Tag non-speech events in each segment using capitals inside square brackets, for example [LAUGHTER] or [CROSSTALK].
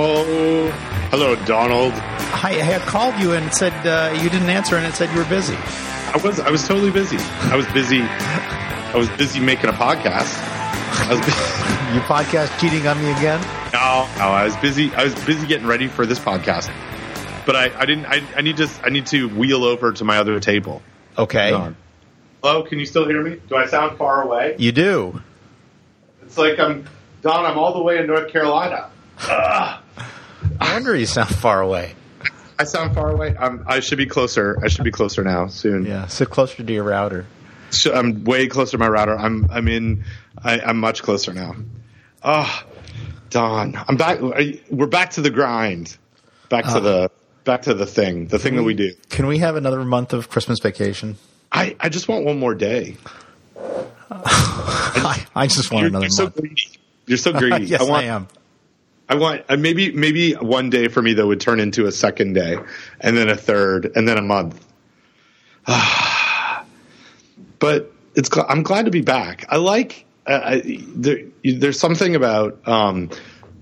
Oh, hello, Donald. Hi, I had called you and said uh, you didn't answer, and it said you were busy. I was I was totally busy. I was busy. I was busy making a podcast. I was. [LAUGHS] You podcast cheating on me again? No, no, I was busy. I was busy getting ready for this podcast. But I, I didn't. I, I need to. I need to wheel over to my other table. Okay. Hello, can you still hear me? Do I sound far away? you do. It's like I'm Don. I'm all the way in North Carolina. Ugh. I wonder you sound far away. I sound far away. I'm, I should be closer. I should be closer now. Soon. Yeah, sit closer to your router. So I'm way closer to my router. I'm I'm in. I, I'm much closer now. Oh, Don, I'm back. We're back to the grind. Back to Uh. the back to the thing. The thing that we do. Can we have another month of Christmas vacation? I, I just want one more day. I, [LAUGHS] I just want You're, another you're so month. greedy. You're so [LAUGHS] greedy. yes, I want. I am. I want. uh, Maybe maybe one day for me that would turn into a second day, and then a third, and then a month. [SIGHS] but it's. I'm glad to be back. I like. I, I, there, there's something about um,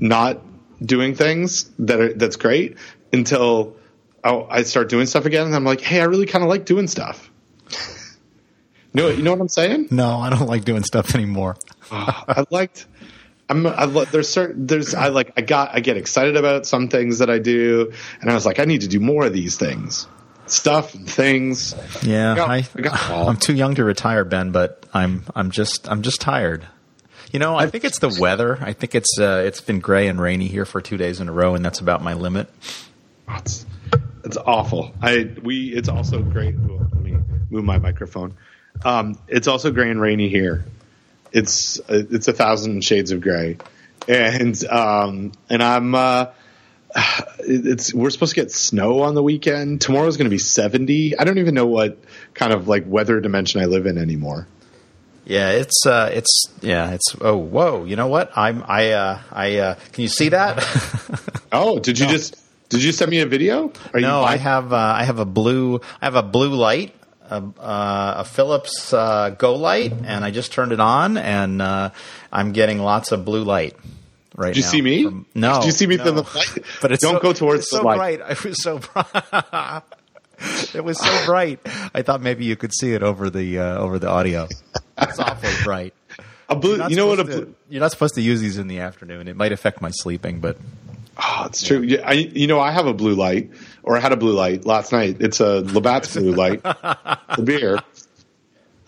not doing things that are that's great until I, I start doing stuff again, and I'm like, hey, I really kind of like doing stuff. [LAUGHS] You know, you know what I'm saying? No, I don't like doing stuff anymore. [LAUGHS] I liked. I'm. I there's certain. There's. I like. I got. I get excited about some things that I do, and I was like, I need to do more of these things, stuff and things. Yeah, I, got, I, I'm too young to retire, Ben, but I'm I'm just I'm just tired. You know, I think it's the weather. I think it's uh, it's been gray and rainy here for two days in a row, and that's about my limit. It's, it's awful. I. We. It's also great. let me move my microphone. Um. It's also gray and rainy here. It's. It's a thousand shades of gray, and um. And I'm. uh it's we're supposed to get snow on the weekend. Tomorrow's going to be 70. I don't even know what kind of like weather dimension I live in anymore. Yeah, it's uh, it's yeah, it's oh whoa. You know what? I'm I uh, I uh, can you see that? [LAUGHS] Oh, did you just did you send me a video? Are no, I have uh, I have a blue I have a blue light. A, uh, a Philips uh, Go light, and I just turned it on, and uh, I'm getting lots of blue light right Did you now see me? from- no, Did you see me no. from the light? [LAUGHS] But it's don't so- go towards it's the so light. bright. [LAUGHS] It was so bright. [LAUGHS] it was so bright. I thought maybe you could see it over the uh, over the audio. It's awfully bright. A blue, You're not you know what? A blue, to- you're not supposed to use these in the afternoon. It might affect my sleeping, but oh, it's true. Yeah, I, you know, I have a blue light, or I had a blue light last night. It's a Labatt's blue light, the beer.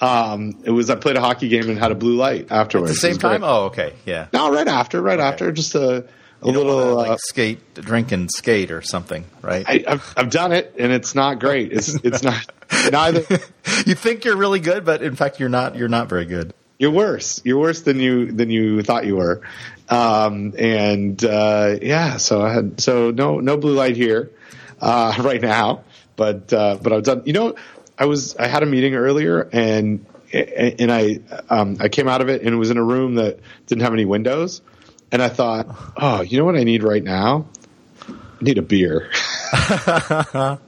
Um, it was I played a hockey game and had a blue light afterwards. at the same great. time. Oh, okay, yeah. No, right after, right after, just a, a little. wanna, uh, like skate, drink, and skate or something, right? I, I've, I've done it, and it's not great. It's it's not neither. [LAUGHS] you think you're really good, but in fact, you're not. You're not very good. You're worse. You're worse than you than you thought you were. Um, and uh, yeah, so I had so no no blue light here uh, [LAUGHS] right now, but uh, but I've done. You know, I was I had a meeting earlier, and and I um, I came out of it, and it was in a room that didn't have any windows, and I thought, oh, you know what I need right now? I need a beer. [LAUGHS]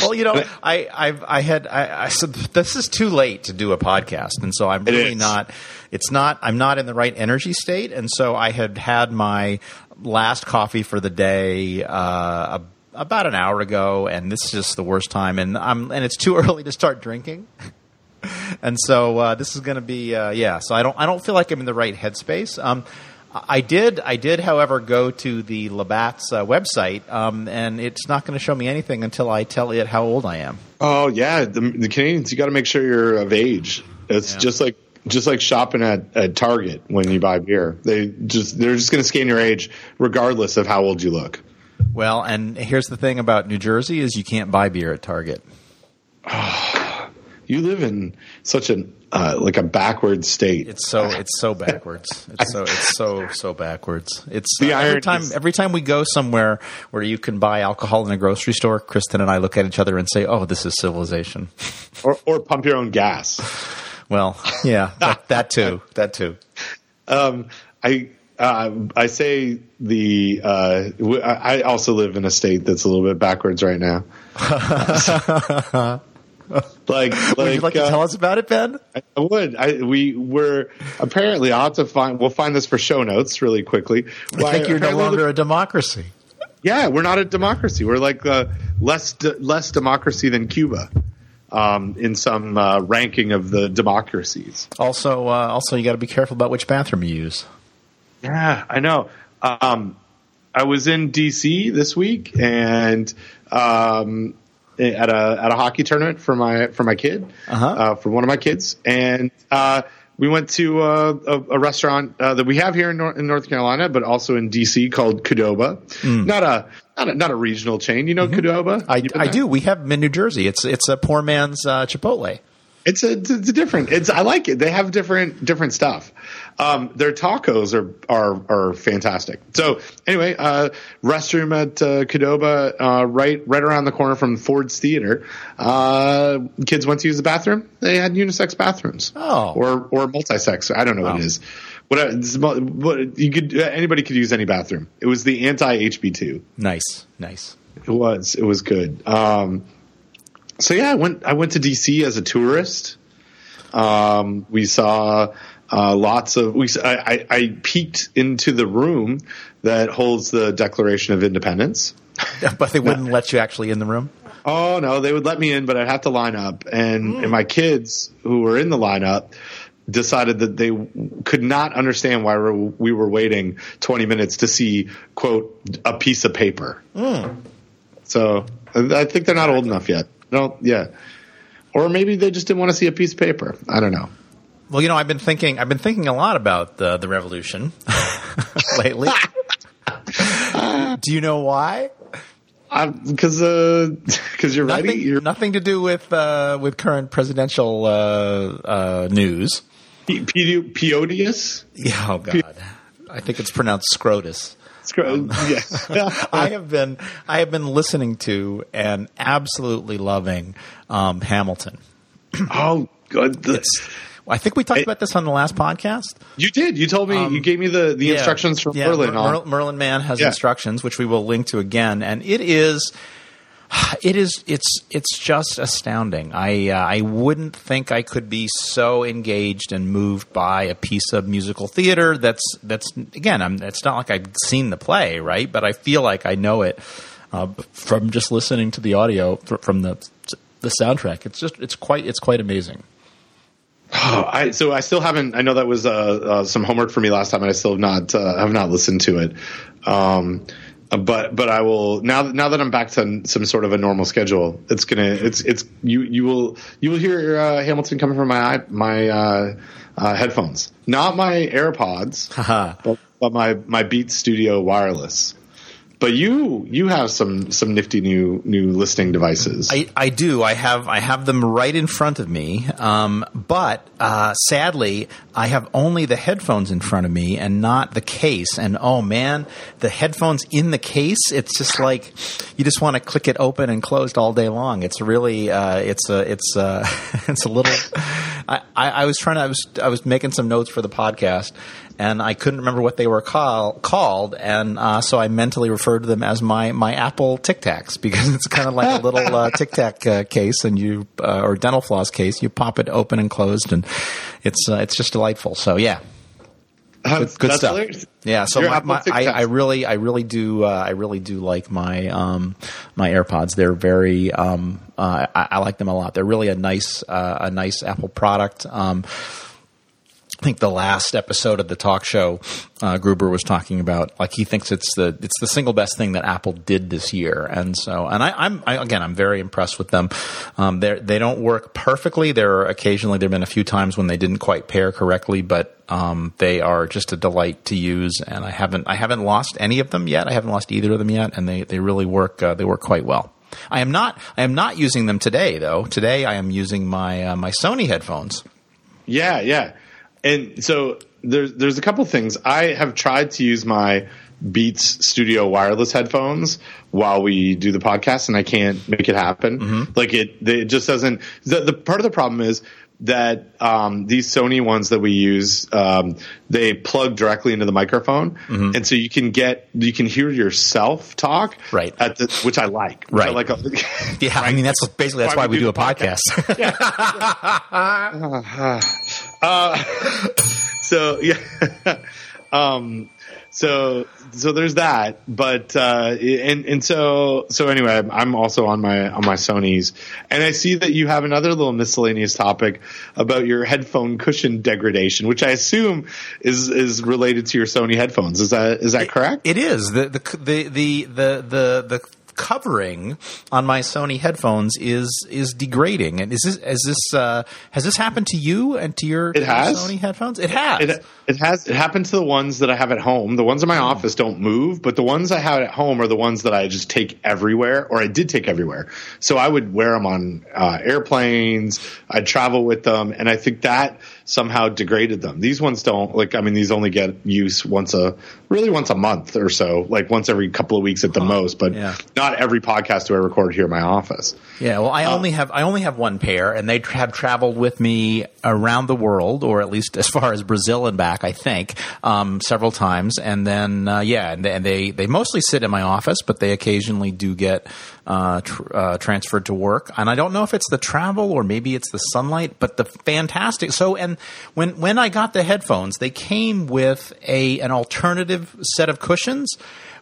Well, you know, I I've, I had I, I said this is too late to do a podcast, and so I'm really is. not. It's not. I'm not in the right energy state, and so I had had my last coffee for the day. Uh, a, about an hour ago, and this is just the worst time, and I'm and it's too [LAUGHS] early to start drinking. [LAUGHS] and so uh, this is going to be uh, yeah. So I don't I don't feel like I'm in the right headspace. Um, I did I did, however, go to the Labatt's uh, website, um, and it's not going to show me anything until I tell it how old I am. Oh yeah, the, the Canadians. You got to make sure you're of age. It's Yeah. just like just like shopping at, at Target when you buy beer. They just they're just going to scan your age regardless of how old you look. Well, and here's the thing about New Jersey is you can't buy beer at Target. You live in such an uh, like a backward state. It's so it's so backwards. [LAUGHS] It's so it's so so backwards. It's The uh, every time is- every time we go somewhere where you can buy alcohol in a grocery store, Kristen and I look at each other and say, "Oh, this is civilization." [LAUGHS] or or pump your own gas. Well, yeah, that, that too, that too. Um, I uh, I say the uh, w- I also live in a state that's a little bit backwards right now. [LAUGHS] like, Would you like to uh, tell us about it, Ben? I would. I, we were apparently have to find. We'll find this for show notes really quickly. I think you're no longer a democracy. Yeah, we're not a democracy. We're like uh, less de- less democracy than Cuba um, in some uh, ranking of the democracies. Also, uh, also you got to be careful about which bathroom you use. Yeah, I know. Um, I was in DC this week and um, at a at a hockey tournament for my for my kid Uh-huh. uh, for one of my kids, and uh, we went to uh, a, a restaurant uh, that we have here in, Nor- in North Carolina, but also in DC called Qdoba. Not a not a not a regional chain. You know? I, You been I there? do. We have them in New Jersey. It's it's a poor man's uh, Chipotle. It's a, it's a different. It's I like it. They have different different stuff. Um, their tacos are are are fantastic. So anyway, uh, restroom at uh, Qdoba, uh, right right around the corner from Ford's Theater. Uh, kids went to use the bathroom. They had unisex bathrooms. Oh. or or multi-sex. I don't know what Wow. it is. What, mul- what you could anybody could use any bathroom. It was the anti HB two. Nice, nice. It was. It was good. Um, so yeah, I went. I went to DC as a tourist. Um, we saw uh, lots of. We. I, I, peeked into the room that holds the Declaration of Independence. [LAUGHS] but they wouldn't let you actually in the room. Oh no, they would let me in, but I'd have to line up, and, and my kids who were in the lineup decided that they could not understand why we were, waiting 20 minutes to see quote a piece of paper. So I I think they're not old enough yet. No, yeah, or maybe they just didn't want to see a piece of paper. I don't know. Well, you know, I've been thinking. I've been thinking a lot about the the revolution [LAUGHS] lately. [LAUGHS] Do you know why? Because because you're ready. Nothing, You're nothing to do with uh, with current presidential uh, uh, news. P- P- Peodius. Yeah, oh God, I think it's pronounced scrotus. Scro- yeah. [LAUGHS] I have been I have been listening to and absolutely loving um, Hamilton. oh, good. The- I think we talked about this on the last podcast. You did. You told me. you gave me the, the instructions from Um, yeah, Merlin. Mer- Merlin Mann has Yeah. instructions, which we will link to again, and it is. It is it's it's just astounding. I uh, I wouldn't think I could be so engaged and moved by a piece of musical theater that's that's again I'm, it's not like I've seen the play right, but I feel like I know it uh, from just listening to the audio from the the soundtrack. It's just it's quite it's quite amazing. Oh, I, so I still haven't. I know that was uh, uh, some homework for me last time, and I still have not uh, have not listened to it. Um, but but I will now. that- Now that I'm back to some sort of a normal schedule, it's gonna. It's it's you you will you will hear uh, Hamilton coming from my my uh, uh, headphones, not my AirPods, [LAUGHS] but, but my my Beats Studio wireless. But you you have some some nifty new new listening devices. I, I do. I have I have them right in front of me. Um, but uh, sadly, I have only the headphones in front of me and not the case. And oh man, the headphones in the case, it's just like you just want to click it open and closed all day long. It's really uh, it's a it's a, [LAUGHS] it's a little. I, I, I was trying to I was I was making some notes for the podcast. And I couldn't remember what they were call, called, and uh, so I mentally referred to them as my, my Apple Tic Tacs [LAUGHS] because it's kind of like a little uh, Tic Tac uh, case, and you uh, or dental floss case. You pop it open and closed, and it's uh, it's just delightful. So yeah, That's- good stuff. hilarious. Yeah, so my, my, I, I really, I really do, uh, I really do like my um, my AirPods. They're very, um, uh, I, I like them a lot. They're really a nice, uh, a nice Apple product. Um, I think the last episode of the talk show, uh, Gruber was talking about like he thinks it's the it's the single best thing that Apple did this year, and so and I, I'm I, again I'm very impressed with them. Um, they they don't work perfectly. There are occasionally there've been a few times when they didn't quite pair correctly, but um, they are just a delight to use. And I haven't I haven't lost any of them yet. I haven't lost either of them yet, and they they really work uh, they work quite well. I am not I am not using them today though. Today I am using my uh, my Sony headphones. Yeah, yeah. And so there's there's a couple things. I have tried to use my Beats Studio wireless headphones while we do the podcast, and I can't make it happen. Like it, it just doesn't. The, the part of the problem is that um, these Sony ones that we use, um, they plug directly into the microphone, and so you can get you can hear yourself talk, Right. At the, which I like, which I Right. like. a- Yeah, I mean that's basically that's why, we, do, a podcast. [LAUGHS] [LAUGHS] [LAUGHS] so yeah. [LAUGHS] Um, so so there's that but uh and and so so anyway I'm- also on my on my sony's and i see that you have another little miscellaneous topic about your headphone cushion degradation which i assume is is related to your sony headphones. Is that is that correct? It is. The the the the the the, the covering on my Sony headphones is is degrading. And is this is this uh, has this happened to you and to your, your has. Sony headphones? It has. It, it has it happened to the ones that I have at home. The ones in my office don't move, but the ones I have at home are the ones that I just take everywhere, or I did take everywhere. So I would wear them on uh, airplanes. I'd travel with them, and I think that somehow degraded them. These ones don't. Like I mean, these only get use once a really once a month or so, like once every couple of weeks at the most. But Yeah. not every podcast do I record here in my office. Yeah, well, I only have I only have one pair, and they have traveled with me around the world, or at least as far as Brazil and back, I think, um, several times. And then, uh, yeah, and they, and they they mostly sit in my office, but they occasionally do get uh, tr- uh, transferred to work. And I don't know if it's the travel or maybe it's the sunlight, but the fantastic. So, and when when I got the headphones, they came with a an alternative set of cushions.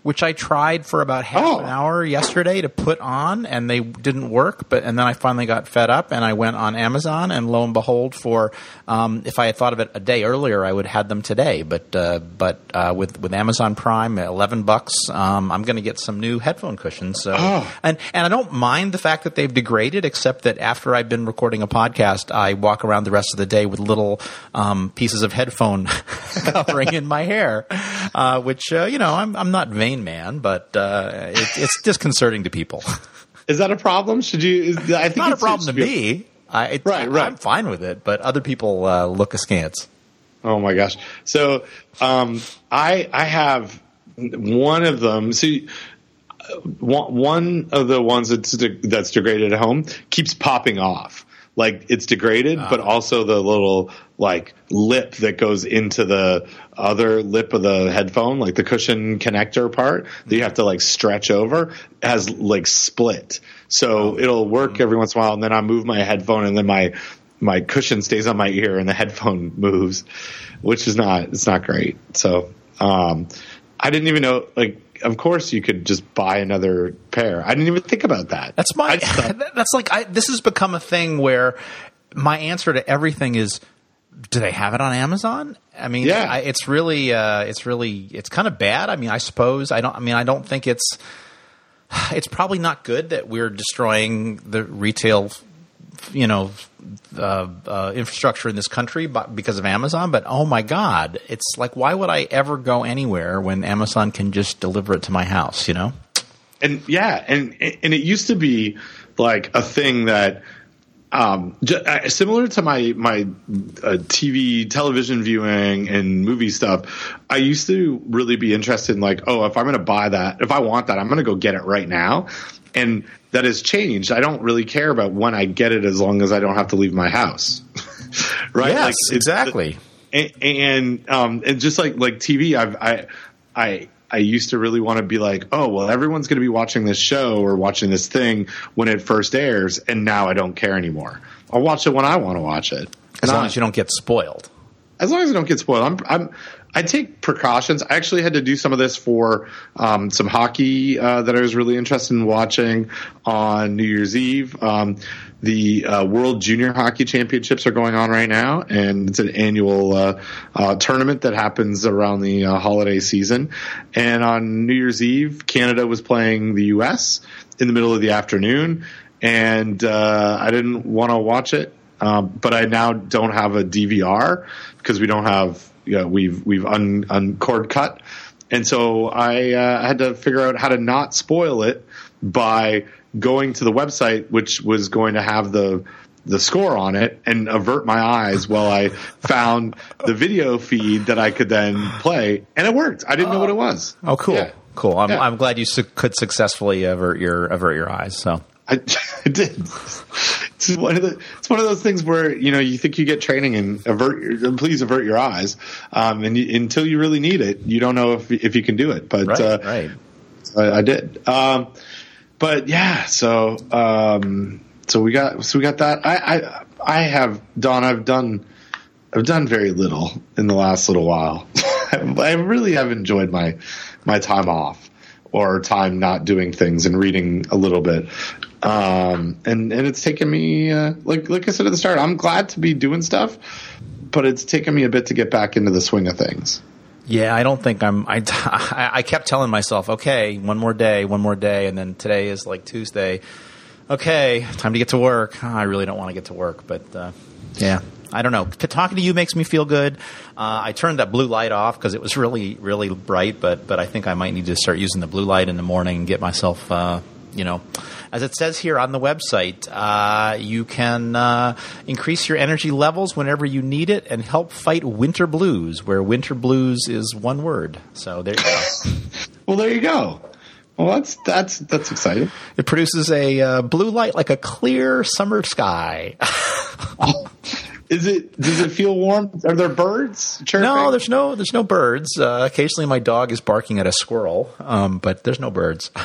Which I tried for about half Oh. an hour yesterday to put on, and they didn't work. But and then I finally got fed up, and I went on Amazon, and lo and behold, for um, if I had thought of it a day earlier, I would have had them today. But uh, but uh, with with Amazon Prime, eleven bucks, um, I'm going to get some new headphone cushions. So Oh. and and I don't mind the fact that they've degraded, except that after I've been recording a podcast, I walk around the rest of the day with little um, pieces of headphone [LAUGHS] covering in my hair, uh, which uh, you know I'm I'm not vain man, but uh, it, it's disconcerting to people. [LAUGHS] Is that a problem? Should you? Is, I think not a problem to it be- me. I, it, Right, right. I'm fine with it, but other people uh, look askance. Oh my gosh! So um, I I have one of them. See, uh, one of the ones that's de- that's degraded at home keeps popping off. Like it's degraded, but also the little like lip that goes into the other lip of the headphone, like the cushion connector part that you have to like stretch over, has like split. So it'll work every once in a while, and then I move my headphone, and then my my cushion stays on my ear and the headphone [LAUGHS] moves, which is not it's not great. So um, I didn't even know like of course you could just buy another pair. I didn't even think about that. That's my. Thought- [LAUGHS] that's like I, this has become a thing where my answer to everything is, do they have it on Amazon? I mean, Yeah. I, it's really, uh, it's really, it's kind of bad. I mean, I suppose I don't. I mean, I don't think it's. [SIGHS] It's probably not good that we're destroying the retail, you know, uh, uh, infrastructure in this country by, because of Amazon. But oh my God, it's like, why would I ever go anywhere when Amazon can just deliver it to my house? You know. and yeah, and and it used to be like a thing that um, j- uh, similar to my my uh, TV, television viewing, and movie stuff. I used to really be interested in like, oh, if I'm going to buy that, if I want that, I'm going to go get it right now. And that has changed. I don't really care about when I get it as long as I don't have to leave my house. [LAUGHS] right? Yes, it's- exactly. and and, um, and just like like TV, I've I I I used to really want to be like, oh well, everyone's going to be watching this show or watching this thing when it first airs, and now I don't care anymore. I'll watch it when I want to watch it. As long as you don't get spoiled. as long as I don't get spoiled, I'm, I'm I take precautions. I actually had to do some of this for um, some hockey uh, that I was really interested in watching on New Year's Eve. Um, the uh, World Junior Hockey Championships are going on right now, and it's an annual uh, uh, tournament that happens around the uh, holiday season. And on New Year's Eve, Canada was playing the U.S. in the middle of the afternoon, and uh, I didn't want to watch it um, but I now don't have a DVR because we don't have you know, we've we've un, un cord cut, and so I uh, had to figure out how to not spoil it by going to the website, which was going to have the the score on it and avert my eyes while I found the video feed that I could then play, and it worked. I didn't know what it was. Oh, cool, Yeah. cool. I'm, Yeah. I'm glad you su- could successfully avert your avert your eyes. So I, [LAUGHS] I did. It's one of the. It's one of those things where you know you think you get training and avert. Your, please avert your eyes, um, and you, until you really need it, you don't know if if you can do it. But right, uh, right. I, I did. Um, but yeah, so um, so we got so we got that. I I I have Don. I've done I've done very little in the last little while. [LAUGHS] I really have enjoyed my my time off or time not doing things and reading a little bit. Um, and and it's taken me uh, like like I said at the start, I'm glad to be doing stuff, but it's taken me a bit to get back into the swing of things. Yeah, I don't think I'm. I, [LAUGHS] I kept telling myself, okay, one more day, one more day, and then today is like Tuesday. Okay, time to get to work. I really don't want to get to work, but uh, yeah, I don't know. Talking to you makes me feel good. Uh, I turned that blue light off because it was really, really bright, but but I think I might need to start using the blue light in the morning and get myself, uh, you know, as it says here on the website, uh, you can uh, increase your energy levels whenever you need it and help fight winter blues, where winter blues is one word. So there you go. [LAUGHS] well, there you go. Well, that's that's that's exciting. It produces a uh, blue light like a clear summer sky. oh, [LAUGHS] is it? Does it feel warm? Are there birds? Chirping? No, there's no there's no birds. Uh, occasionally, my dog is barking at a squirrel, um, but there's no birds. [LAUGHS]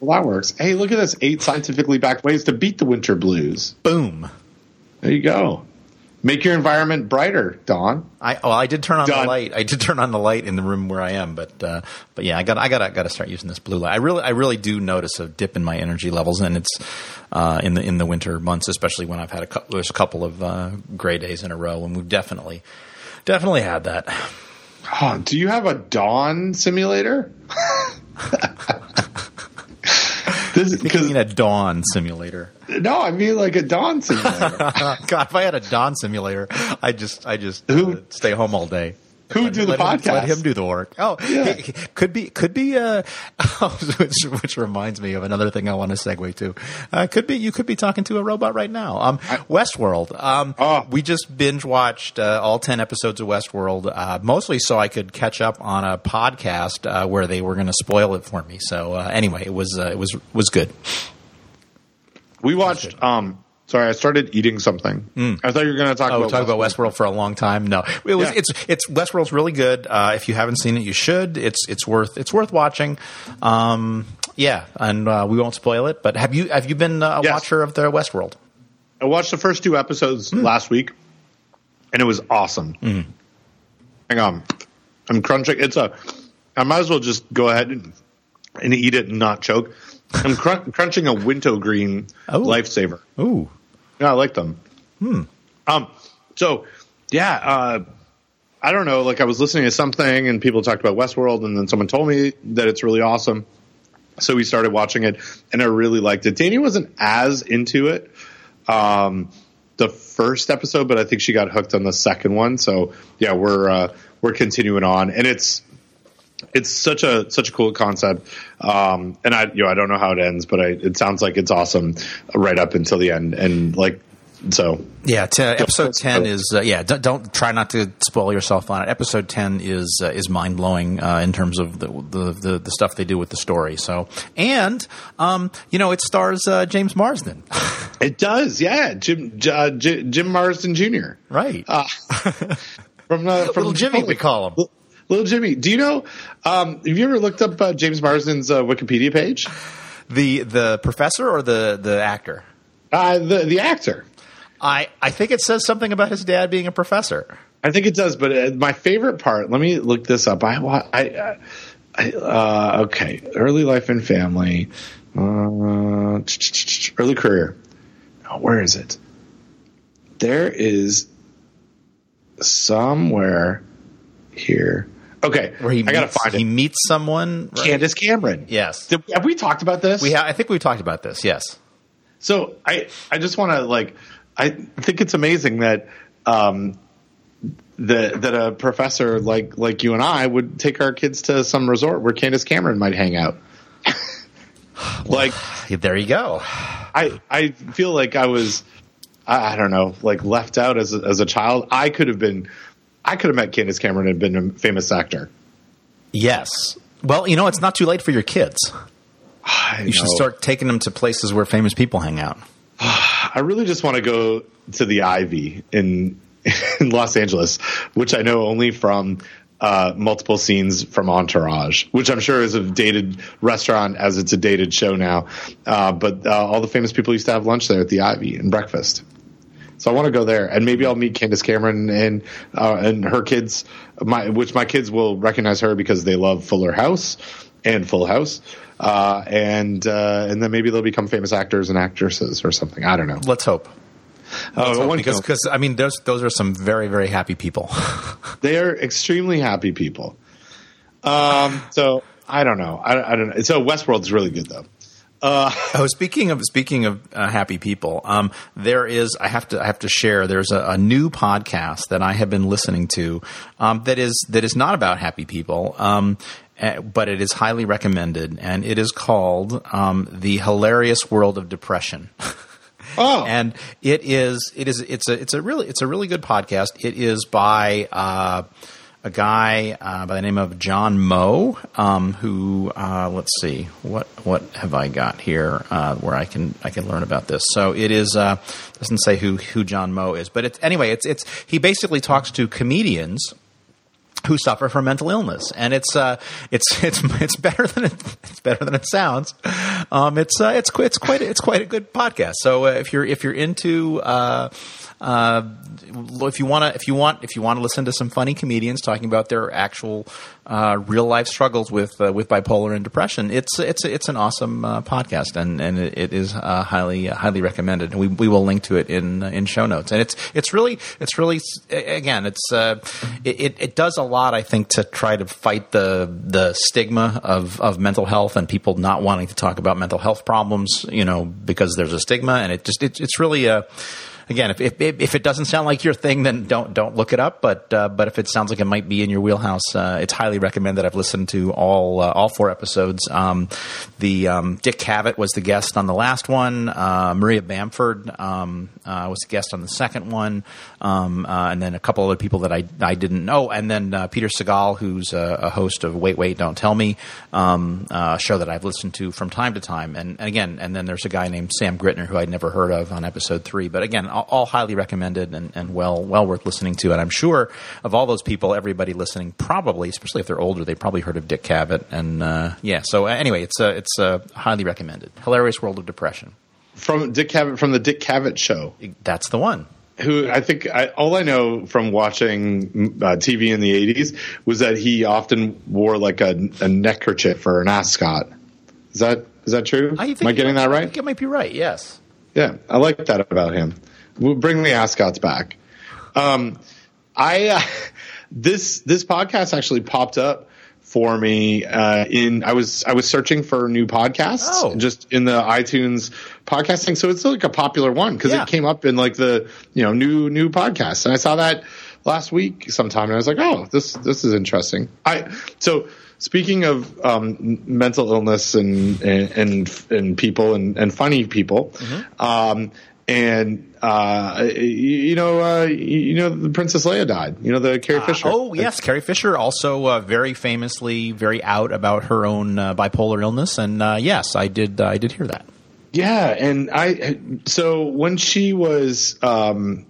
well, that works. Hey, look at this! Eight scientifically backed ways to beat the winter blues. Boom. There you go. Make your environment brighter, Don. I well, I did turn on Done. the light. I did turn on the light in the room where I am, but uh, but yeah, I got I got got to start using this blue light. I really I really do notice a dip in my energy levels, and it's uh, in the in the winter months, especially when I've had a couple, there's a couple of uh, gray days in a row, and we've definitely definitely had that. Oh, do you have a dawn simulator? [LAUGHS] Because in a dawn simulator. No, I mean like a dawn simulator. [LAUGHS] God, if I had a dawn simulator, I just I just uh, stay home all day. Who would do the podcast? Him, let him do the work. Oh, yeah. could be could be. Uh, [LAUGHS] which, which, reminds me of another thing I want to segue to. Uh, could be you could be talking to a robot right now. Um, I, Westworld. Um, oh. we just binge watched uh, all ten episodes of Westworld, uh, mostly so I could catch up on a podcast uh, where they were going to spoil it for me. So uh, anyway, it was it was was good. We watched um, Sorry, I started eating something. Mm. I thought you were going to talk. Oh, about talk Westworld. about Westworld for a long time. No, it was. Yeah. It's it's Westworld's really good. Uh, if you haven't seen it, you should. It's it's worth it's worth watching. Um, yeah, and uh, we won't spoil it. But have you have you been a yes. watcher of the Westworld? I watched the first two episodes mm. last week, and it was awesome. Mm. Hang on, I'm crunching. It's a. I might as well just go ahead and, and eat it and not choke. I'm cr- crunching a wintergreen oh. lifesaver. Ooh. Yeah, I like them. Hmm. Um. So, yeah. Uh, I don't know. Like I was listening to something, and people talked about Westworld, and then someone told me that it's really awesome. So we started watching it, and I really liked it. Danny wasn't as into it um, the first episode, but I think she got hooked on the second one. So yeah, we're uh, we're continuing on, and it's it's such a such a cool concept. Um, and I you know I don't know how it ends, but I, it sounds like it's awesome right up until the end. And like so yeah, t- episode ten is uh, yeah. Don't, don't, try not to spoil yourself on it. Episode ten is uh, is mind blowing uh, in terms of the, the, the the stuff they do with the story. So and um, you know it stars uh, James Marsden. [LAUGHS] it does, yeah. Jim uh, J- Jim Marsden Jr. Right. Uh, [LAUGHS] from from little Jimmy, we call him. Little Jimmy, do you know? Um, have you ever looked up uh, James Marsden's uh, Wikipedia page? The the professor or the the actor? Uh, the the actor. I I think it says something about his dad being a professor. I think it does, but uh, my favorite part. Let me look this up. I I, uh, I uh, okay. Early life and family. Uh, early career. Oh, where is it? There is somewhere here Okay, where he I gotta find it. He meets someone. Right? Candace Cameron. Yes. Did, have we talked about this? We ha- I think we've talked about this. Yes. So I I just want to like I think it's amazing that um that that a professor like like you and I would take our kids to some resort where Candace Cameron might hang out. [SIGHS] like there you go. I I feel like I was I, I don't know like left out as a, as a child. I could have been I could have met Candace Cameron and been a famous actor. Yes. Well, you know, it's not too late for your kids. You should start taking them to places where famous people hang out. [SIGHS] I really just want to go to the Ivy in [LAUGHS] in Los Angeles, which I know only from uh, multiple scenes from Entourage, which I'm sure is a dated restaurant as it's a dated show now. Uh, but uh, all the famous people used to have lunch there at the Ivy and breakfast. So I want to go there, and maybe I'll meet Candace Cameron and uh, and her kids, my which my kids will recognize her because they love Fuller House and Full House, uh, and uh, and then maybe they'll become famous actors and actresses or something. I don't know. Let's hope. Uh, one- because because I mean those those are some very very happy people. [LAUGHS] they are extremely happy people. Um, so I don't know. I, I don't know. So Westworld's really good though. [LAUGHS] oh, speaking of speaking of uh, happy people, um, there is I have to I have to share. There's a, a new podcast that I have been listening to um, that is that is not about happy people. Um, eh, but it is highly recommended, and it is called um, "The Hilarious World of Depression." [LAUGHS] Oh, and it is it is it's a it's a really it's a really good podcast. It is by uh, a guy uh, by the name of John Moe, um, who uh, let's see what what have I got here uh, where I can I can learn about this. So it is uh, doesn't say who who John Moe is, but it's anyway it's it's he basically talks to comedians who suffer from mental illness, and it's uh, it's [LAUGHS] it's it's better than it, it's better than it sounds. Um, it's uh, it's it's quite it's quite a good podcast. So uh, if you're if you're into uh, uh, if you want to if you want if you want to listen to some funny comedians talking about their actual uh, real life struggles with uh, with bipolar and depression, it's it's it's an awesome uh, podcast and and it, is uh, highly highly recommended. We we will link to it in in show notes and it's it's really it's really again it's uh, it, it it does a lot I think to try to fight the the stigma of of mental health and people not wanting to talk about mental health problems you know because there's a stigma and it just it, it's really a again, if, if if it doesn't sound like your thing, then don't don't look it up. But uh, but if it sounds like it might be in your wheelhouse, uh, it's highly recommended. I've listened to all uh, all four episodes. Um, the um, Dick Cavett was the guest on the last one. Uh, Maria Bamford um, uh, was the guest on the second one, um, uh, and then a couple other people that I I didn't know, and then Peter Sagal, who's a, a, host of Wait Wait Don't Tell Me, um, a show that I've listened to from time to time. And, and again, and then there's a guy named Sam Grittner who I'd never heard of on episode three. But again, all, all highly recommended and, and, well well worth listening to. And I'm sure of all those people, everybody listening probably, especially if they're older, they probably heard of Dick Cavett. And uh, yeah, so anyway, it's uh, it's uh, highly recommended. Hilarious World of Depression from Dick Cavett from the Dick Cavett Show. That's the one. Who I think I, all I know from watching uh, TV in the '80s was that he often wore like a, a neckerchief or an ascot. Is that is that true? I Am I getting might, that right? I think it might be right. Yes. Yeah, I like that about him. We'll bring the ascots back. Um, I uh, [LAUGHS] this this podcast actually popped up for me uh, in I was I was searching for new podcasts Oh. just in the iTunes podcasting. So it's like a popular one because Yeah. it came up in like the you know new new podcasts, and I saw that last week sometime, and I was like, oh, this this is interesting. I so. Speaking of um, mental illness and and and, and people and, and funny people, um, and uh, you, know, uh, you, know, the Princess Leia died. You know, the Carrie Fisher. Oh yes, Carrie Fisher also uh, very famously very out about her own uh, bipolar illness, and uh, yes, I did I did hear that. Yeah, and I so when she was um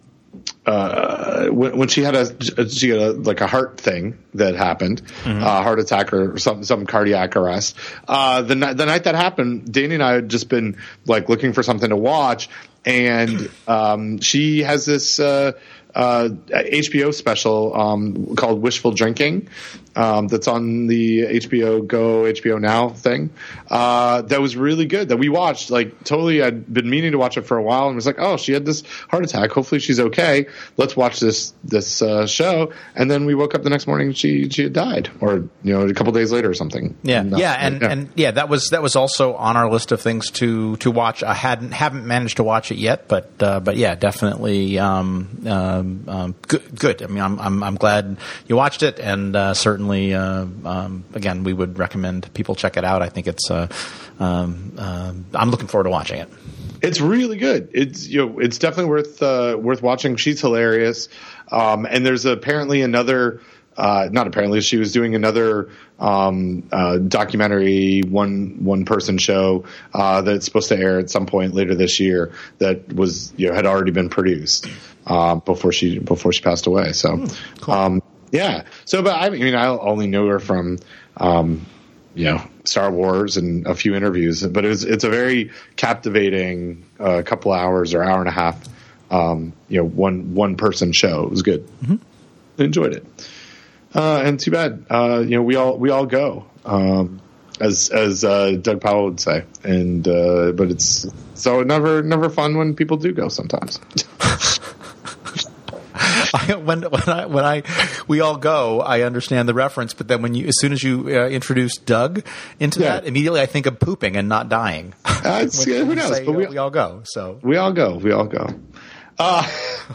uh when, when she had a she had a, like a heart thing that happened, uh, heart attack or some some cardiac arrest. Uh, the night the night that happened, Danny and I had just been like looking for something to watch, and um, she has this. Uh, uh, HBO special um, called Wishful Drinking um, that's on the HBO Go, HBO Now thing. Uh, that was really good that we watched. Like, totally, I'd been meaning to watch it for a while and was like, oh, she had this heart attack. Hopefully, she's okay. Let's watch this this uh, show. And then we woke up the next morning and she she had died, or you know, a couple days later or something. Yeah, uh, yeah, and and yeah, that was that was also on our list of things to to watch. I hadn't haven't managed to watch it yet, but uh, but yeah, definitely um, um, um, good. Good. I mean, I'm I'm, I'm glad you watched it, and uh, certainly uh, um, again, we would recommend people check it out. I think it's. Uh, um, um, I'm looking forward to watching it. It's really good. It's you know, it's definitely worth uh, worth watching. She's hilarious. Um, and there's apparently another. Uh, not apparently, she was doing another um, uh, documentary one one person show uh, that's supposed to air at some point later this year. That was you know had already been produced uh, before she before she passed away. So, um, yeah. So, but I mean, I only know her from um, you know Star Wars and a few interviews, but it was it's a very captivating uh, couple hours or hour and a half um, you know one one person show. It was good. I enjoyed it. Uh, and too bad, uh, you know, we all we all go, um, as as uh, Doug Powell would say. And uh, but it's so never never fun when people do go. Sometimes. [LAUGHS] [LAUGHS] I, when when I when I we all go, I understand the reference. But then when you, as soon as you uh, introduce Doug into Yeah. that, immediately I think of pooping and not dying. [LAUGHS] Uh, yeah, who knows? say, But we- we all go. So We all go. We all go. Uh,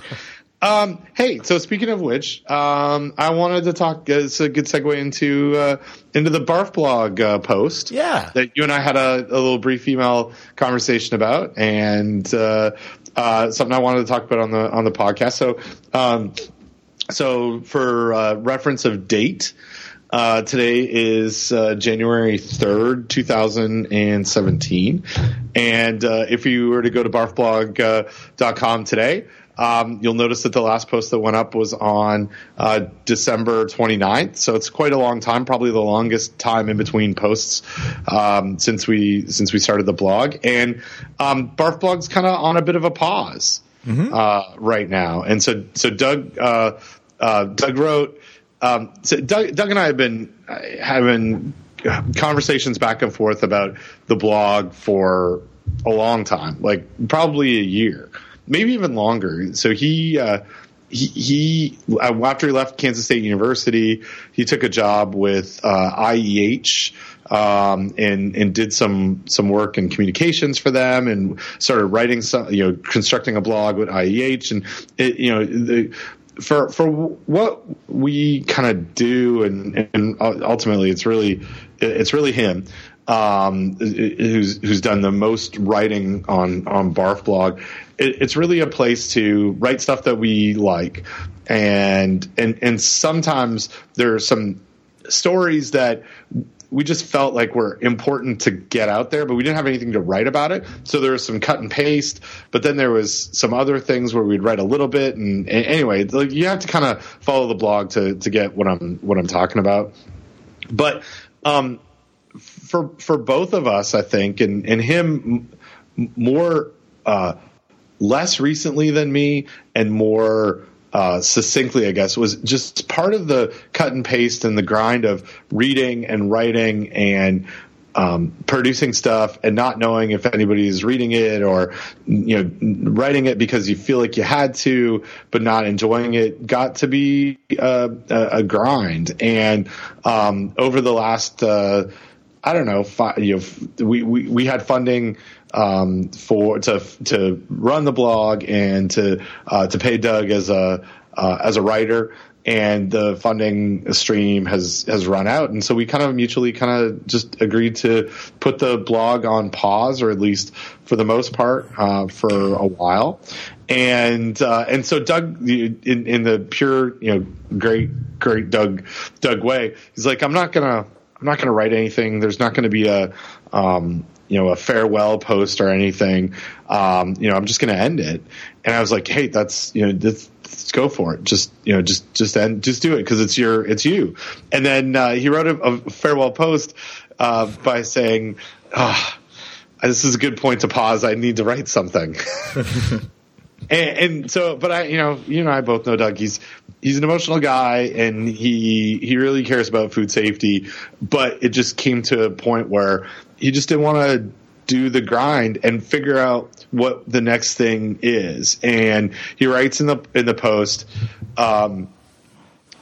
[LAUGHS] um, hey, so speaking of which, um, I wanted to talk. Uh, it's a good segue into uh, into the Barf blog uh, post. Yeah. that you and I had a, a little brief email conversation about, and uh, uh, something I wanted to talk about on the on the podcast. So, um, so for uh, reference of date. Uh, today is uh, January 3rd, 2017. And uh, if you were to go to barfblog.com today, um, you'll notice that the last post that went up was on uh, December 29th. So it's quite a long time, probably the longest time in between posts um, since we since we started the blog. And um, Barf Blog's kind of on a bit of a pause uh, right now. And so so Doug uh, uh, Doug wrote. Um, so Doug, Doug and I have been having conversations back and forth about the blog for a long time, like probably a year, maybe even longer. So he, uh, he, he uh, after he left Kansas State University, he took a job with uh, IEH um, and and did some some work in communications for them, and started writing some, you know, constructing a blog with IEH, and it, you know the for for what we kind of do, and and ultimately it's really it's really him um, who's who's done the most writing on on Barf blog. It, it's really a place to write stuff that we like, and and and sometimes there are some stories that we just felt like were important to get out there, but we didn't have anything to write about it. So there was some cut and paste, but then there was some other things where we'd write a little bit. And, and anyway, like you have to kind of follow the blog to to get what I'm what I'm talking about. But um, for for both of us, I think, and and him more uh, less recently than me, and more uh, succinctly, I guess, was just part of the cut and paste and the grind of reading and writing and um, producing stuff and not knowing if anybody's reading it or you know writing it because you feel like you had to but not enjoying it got to be uh, a, a grind. And um, over the last uh, I don't know fi you know we, we, we had funding um, for to to run the blog and to uh, to pay Doug as a uh, as a writer. And the funding stream has has run out. And so we kind of mutually kind of just agreed to put the blog on pause or at least for the most part uh, for a while. And uh, and so Doug in in the pure you know great great Doug Doug way he's like I'm not gonna I'm not gonna write anything. There's not gonna be a um, you know a farewell post or anything um, you know I'm just gonna end it and I was like hey that's you know this let's go for it. Just you know, just just end, just do it because it's your it's you. And then uh, he wrote a, a farewell post uh, by saying, oh, "This is a good point to pause. I need to write something." [LAUGHS] and, and so, but I, you know, you and I both know Doug. He's he's an emotional guy, and he he really cares about food safety. But it just came to a point where he just didn't want to do the grind and figure out what the next thing is. And he writes in the in the post, um,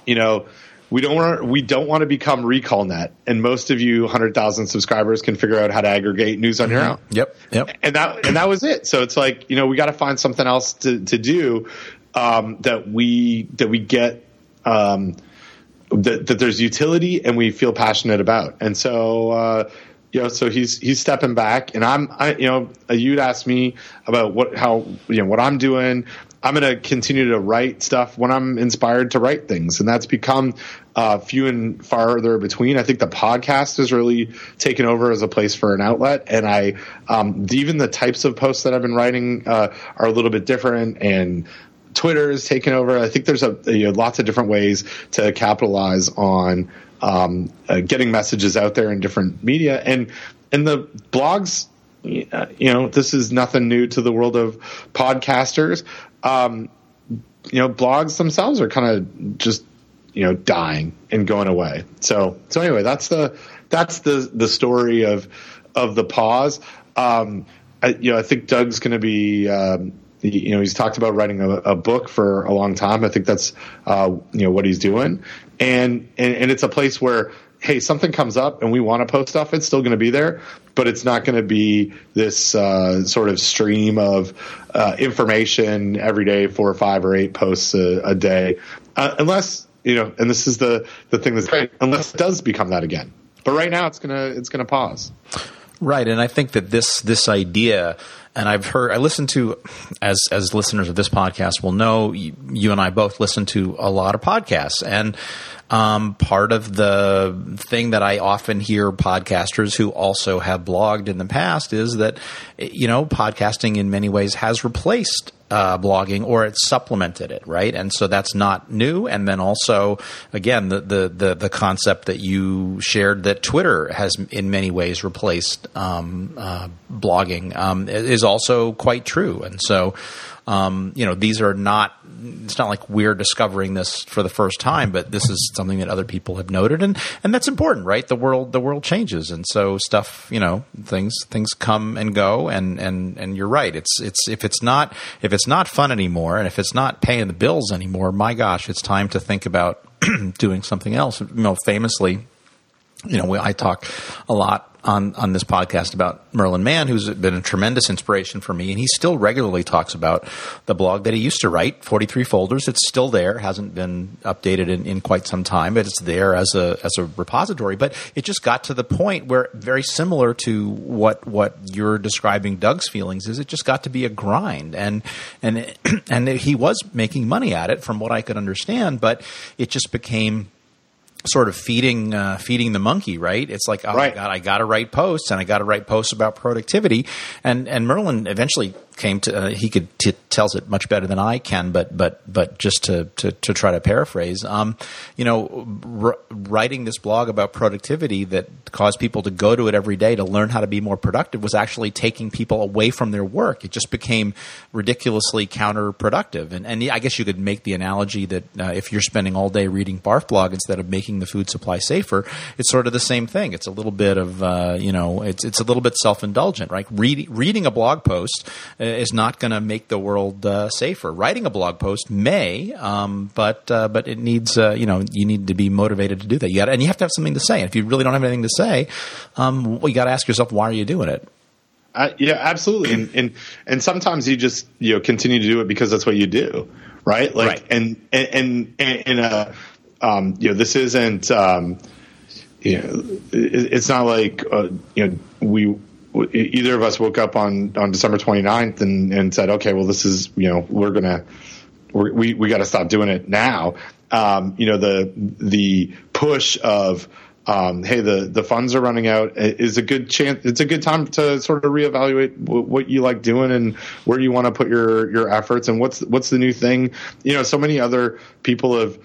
you know, we don't want we don't want to become RecallNet, and most of you hundred thousand subscribers can figure out how to aggregate news on your own. Yep. Yep. And that and that was it. So it's like you know we got to find something else to to do um, that we that we get. Um, that, that there's utility and we feel passionate about, and so uh, you know, so he's he's stepping back, and I'm, I, you know, you'd ask me about what how you know what I'm doing. I'm going to continue to write stuff when I'm inspired to write things, and that's become uh, few and farther between. I think the podcast has really taken over as a place for an outlet, and I um, even the types of posts that I've been writing uh, are a little bit different, and Twitter is taken over. I think there's a you know, lots of different ways to capitalize on um, uh, getting messages out there in different media, and and the blogs you know, this is nothing new to the world of podcasters. Um, you know, blogs themselves are kind of just you know dying and going away. So so anyway, that's the that's the the story of of the pause. Um, I, you know, I think Doug's going to be. Um, you know, he's talked about writing a, a, book for a long time. I think that's uh, you know what he's doing, and, and and it's a place where hey, something comes up and we want to post stuff, it's still going to be there, but it's not going to be this uh, sort of stream of uh, information every day, four or five or eight posts a, a day, uh, unless you know. And this is the the thing that's great, unless it does become that again. But right now, it's gonna it's gonna pause. Right, and I think that this this idea and I've heard I listened to as as listeners of this podcast will know you, you, and I both listen to a lot of podcasts and um, part of the thing that I often hear podcasters who also have blogged in the past is that, you know, podcasting in many ways has replaced uh, blogging or it's supplemented it, right? And so that's not new. And then also, again, the, the, the, the concept that you shared that Twitter has in many ways replaced um, uh, blogging um, is also quite true. And so, um, you know, these are not. It's not like we're discovering this for the first time, but this is something that other people have noted, and and that's important, right? The world the world changes, and so stuff, you know, things things come and go, and and and you're right. It's it's if it's not if it's not fun anymore, and if it's not paying the bills anymore, my gosh, it's time to think about [CLEARS THROAT] doing something else. You know, famously, you know, I talk a lot on on this podcast about Merlin Mann, who's been a tremendous inspiration for me, and he still regularly talks about the blog that he used to write, Forty Three Folders. It's still there, hasn't been updated in, in quite some time, but it's there as a as a repository. But it just got to the point where, very similar to what what you're describing, Doug's feelings is, it just got to be a grind, and and [CLEARS THROAT] and he was making money at it, from what I could understand, but it just became sort of feeding uh, feeding the monkey, right? It's like, oh right. my god, I got to write posts and I got to write posts about productivity. And and Merlin eventually came to uh, he could t- tells it much better than I can, but but but just to to, to try to paraphrase, um, you know, r- writing this blog about productivity that caused people to go to it every day to learn how to be more productive was actually taking people away from their work. It just became ridiculously counterproductive. And and I guess you could make the analogy that uh, if you're spending all day reading Barf blog instead of making the food supply safer, it's sort of the same thing. It's a little bit of uh, you know, it's it's a little bit self indulgent, right? Read, reading a blog post is not going to make the world uh, safer. Writing a blog post may, um, but uh, but it needs uh, you know you need to be motivated to do that. You got and you have to have something to say. And if you really don't have anything to say, um, well, you got to ask yourself why are you doing it. Uh, yeah, absolutely. and, and and sometimes you just you know continue to do it because that's what you do, right? Like right. and and and in a um, you know this isn't. Um, you know, it's not like uh, you know we either of us woke up on on December 29th and and said, okay, well, this is you know we're gonna we're, we we got to stop doing it now. Um, you know the the push of um, hey, the, the funds are running out is a good chance. It's a good time to sort of reevaluate w- what you like doing and where you want to put your, your efforts and what's, what's the new thing. You know, so many other people have,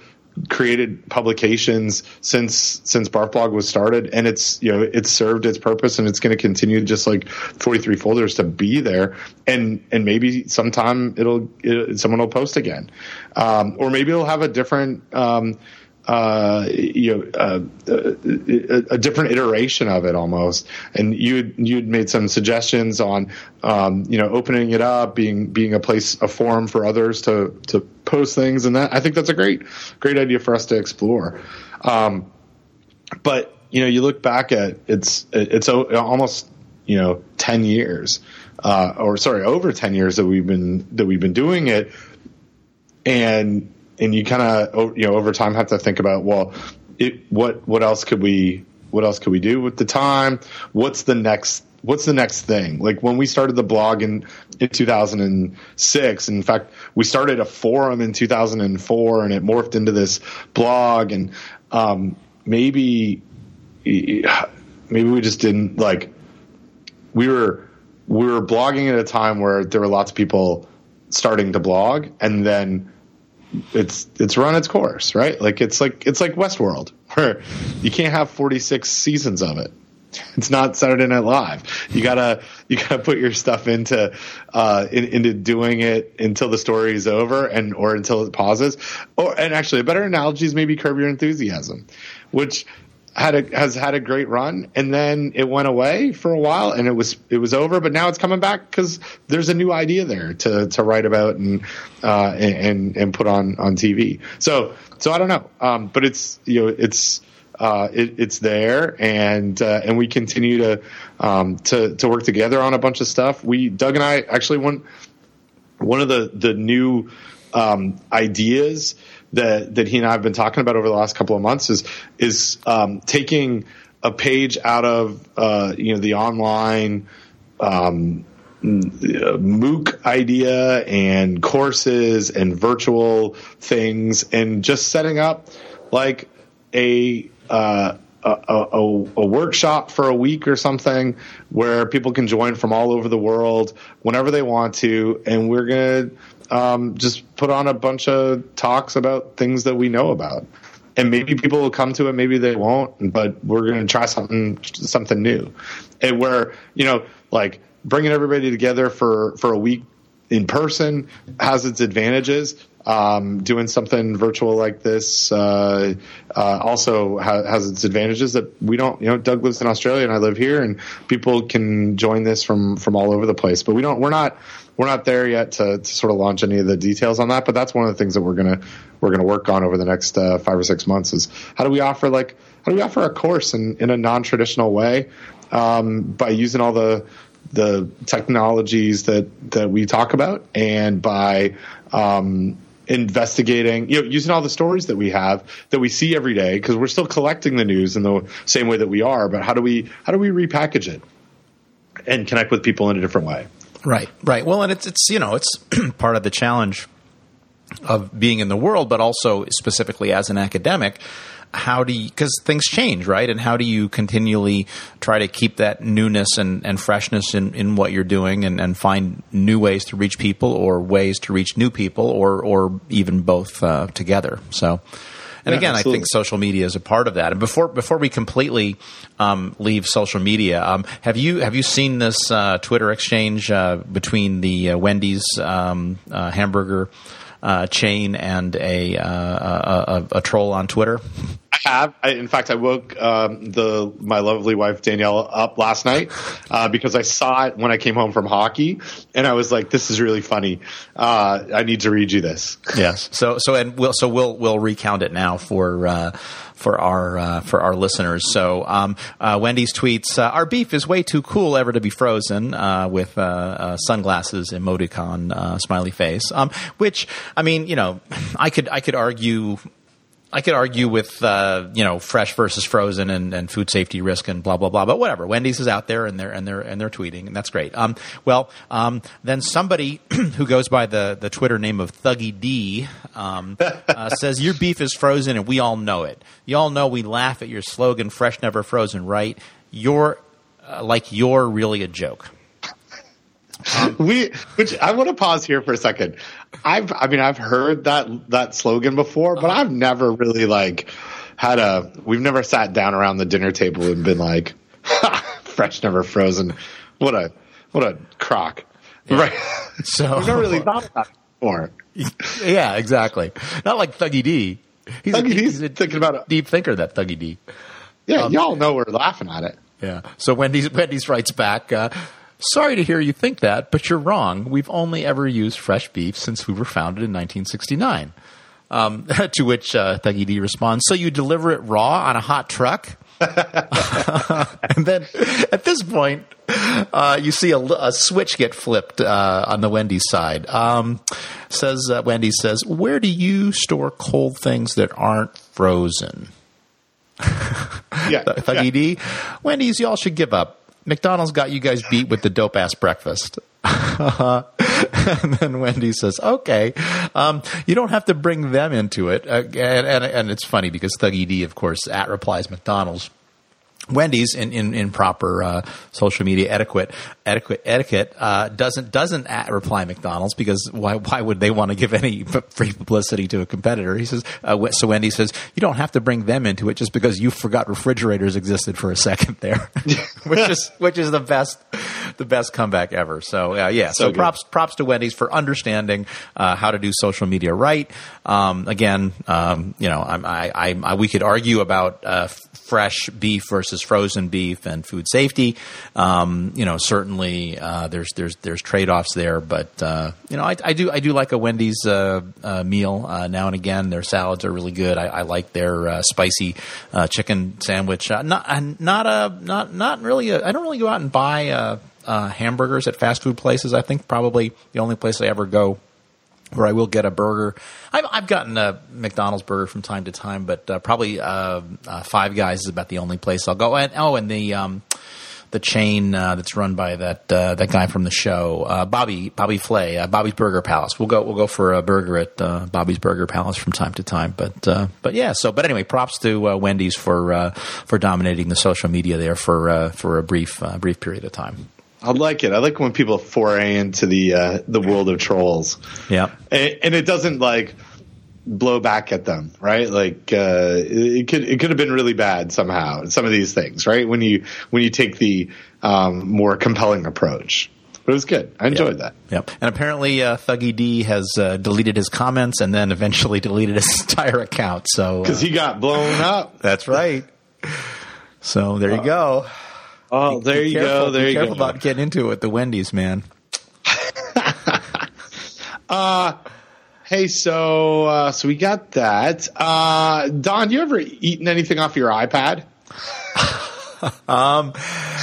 created publications since since Barfblog was started, and it's you know it's served its purpose, and it's going to continue just like 43 folders to be there, and and maybe sometime it'll it, someone will post again, um, or maybe it'll have a different. Um, uh, you know, uh, a, a, different iteration of it almost. And you you'd made some suggestions on, um, you know, opening it up, being being a place, a forum for others to to post things, and that I think that's a great great idea for us to explore. Um, but you know, you look back at it's it's almost you know ten years, uh, or sorry, over ten years that we've been that we've been doing it, and and you kind of you know over time have to think about well, it, what what else could we what else could we do with the time? What's the next what's the next thing? Like when we started the blog in in 2006, in fact, we started a forum in 2004, and it morphed into this blog, and um, maybe maybe we just didn't like we were we were blogging at a time where there were lots of people starting to blog, and then it's it's run its course, right? Like it's like it's like Westworld, [LAUGHS] where you can't have 46 seasons of it. It's not Saturday Night Live. You gotta you gotta put your stuff into uh, in, into doing it until the story is over and or until it pauses. Or and actually, a better analogy is maybe Curb Your Enthusiasm, which had a has had a great run and then it went away for a while and it was it was over but now it's coming back because there's a new idea there to to write about and uh, and and put on on TV so so I don't know. Um, but it's you know it's uh, it, it's there and uh, and we continue to um, to to work together on a bunch of stuff. We Doug and I actually one one of the the new um, ideas that that he and I have been talking about over the last couple of months is is um, taking a page out of uh, you know the online um, MOOC idea and courses and virtual things and just setting up like a uh, a, a, a, workshop for a week or something where people can join from all over the world whenever they want to, and we're gonna um, just put on a bunch of talks about things that we know about. And maybe people will come to it, maybe they won't, but we're going to try something something new. And where you know, like bringing everybody together for for a week in person has its advantages. Um, doing something virtual like this uh, uh, also ha- has its advantages that we don't. You know, Doug lives in Australia and I live here, and people can join this from from all over the place. But we don't. We're not we're not there yet to, to, sort of launch any of the details on that, but that's one of the things that we're gonna we're gonna work on over the next uh, five or six months. Is how do we offer like how do we offer a course in, in a non traditional way um, by using all the the technologies that that we talk about and by um, investigating, you know, using all the stories that we have that we see every day because we're still collecting the news in the same way that we are. But how do we how do we repackage it and connect with people in a different way? Right, right. Well, and it's it's you know it's [CLEARS THROAT] part of the challenge of being in the world, but also specifically as an academic. How do you, because things change, right? And how do you continually try to keep that newness and, and freshness in, in what you're doing and, and find new ways to reach people or ways to reach new people or, or even both uh, together? So, and yeah, again, absolutely. I think social media is a part of that. And before before we completely um, leave social media, um, have you have you seen this uh, Twitter exchange uh, between the uh, Wendy's um, uh, hamburger uh, chain and a, uh, a, a, a troll on Twitter? [LAUGHS] I have. I, in fact, I woke um, the my lovely wife Danielle up last night uh, because I saw it when I came home from hockey, and I was like, "This is really funny. Uh, I need to read you this." Yes. So so and we'll so we'll we'll recount it now for. Uh, for our uh, for our listeners. So um, uh, Wendy's tweets: uh, Our beef is way too cool ever to be frozen uh, with uh, uh, sunglasses emoticon smiley face. Um, which I mean, you know, I could I could argue I could argue with uh, you know fresh versus frozen and, and, food safety risk and blah blah blah, but whatever. Wendy's is out there and they're and they're and they're tweeting and that's great. Um, well, um, then somebody [CLEARS THROAT] who goes by the the Twitter name of Thuggy D um, uh, [LAUGHS] says your beef is frozen and we all know it. You all know we laugh at your slogan "Fresh never frozen," right? You're uh, like you're really a joke. Um, [LAUGHS] we, which I want to pause here for a second. I've, I mean, I've heard that that slogan before, but I've never really like had a. We've never sat down around the dinner table and been like, [LAUGHS] "Fresh, never frozen." What a what a crock, yeah. right? So [LAUGHS] we've never really thought about it before. yeah, exactly. Not like Thuggy D. He's Thuggy a, D's he's thinking about a deep thinker. That Thuggy D. Yeah, um, y'all know we're laughing at it. Yeah. So Wendy's Wendy's writes back. Uh, Sorry to hear you think that, but you're wrong. We've only ever used fresh beef since we were founded in 1969. Um, [LAUGHS] to which uh, Thuggy D responds, So you deliver it raw on a hot truck? [LAUGHS] and then at this point, uh, you see a, a, switch get flipped uh, on the Wendy's side. Um, says uh, Wendy says, "Where do you store cold things that aren't frozen?" [LAUGHS] yeah, Thuggy yeah. D, Wendy's, y'all should give up. McDonald's got you guys beat with the dope ass breakfast. [LAUGHS] and then Wendy says, "Okay, um, you don't have to bring them into it." Uh, and, and, and it's funny because Thuggy D, of course, at replies McDonald's. Wendy's in, in, in proper uh, social media etiquette etiquette etiquette uh, doesn't doesn't reply McDonald's because why why would they want to give any [LAUGHS] free publicity to a competitor? He says uh, so. Wendy says you don't have to bring them into it just because you forgot refrigerators existed for a second there, [LAUGHS] which is which is the best the best comeback ever. So uh, yeah, so, so props props to Wendy's for understanding uh, how to do social media right. Um, again, um, you know, I, I, I, we could argue about uh, fresh beef versus frozen beef and food safety. Um, you know, certainly uh, there's there's there's trade offs there, but uh, you know, I, I, do I do like a Wendy's uh, uh meal uh, now and again. Their salads are really good. I, I like their uh, spicy chicken sandwich. not not a not not really. I don't really go out and buy hamburgers at fast food places. I think probably the only place I ever go where I will get a burger. I've, I've gotten a McDonald's burger from time to time, but uh, probably uh, uh, Five Guys is about the only place I'll go. And oh, and the um, the chain uh, that's run by that uh, that guy from the show, uh, Bobby Bobby Flay, Bobby's Burger Palace. We'll go we'll go for a burger at Bobby's Burger Palace from time to time. But but yeah. So but anyway, props to Wendy's for for dominating the social media there for for a brief brief period of time. I like it. I like when people foray into the uh, the world of trolls. Yeah, and, and, it doesn't like blow back at them, right? Like uh, it could it could have been really bad somehow. Some of these things, right? When you when you take the um, more compelling approach. But it was good. I enjoyed yep. that. Yep. And apparently, uh, Thuggy D has uh, deleted his comments and then eventually [LAUGHS] deleted his entire account. So because he got blown up. [LAUGHS] That's right. So there you go. Oh, there be you careful, go. There you go. Careful about getting into it with the Wendy's, man. [LAUGHS] uh, hey, so uh, so we got that. Uh, Don, you ever eaten anything off your iPad? [LAUGHS] um,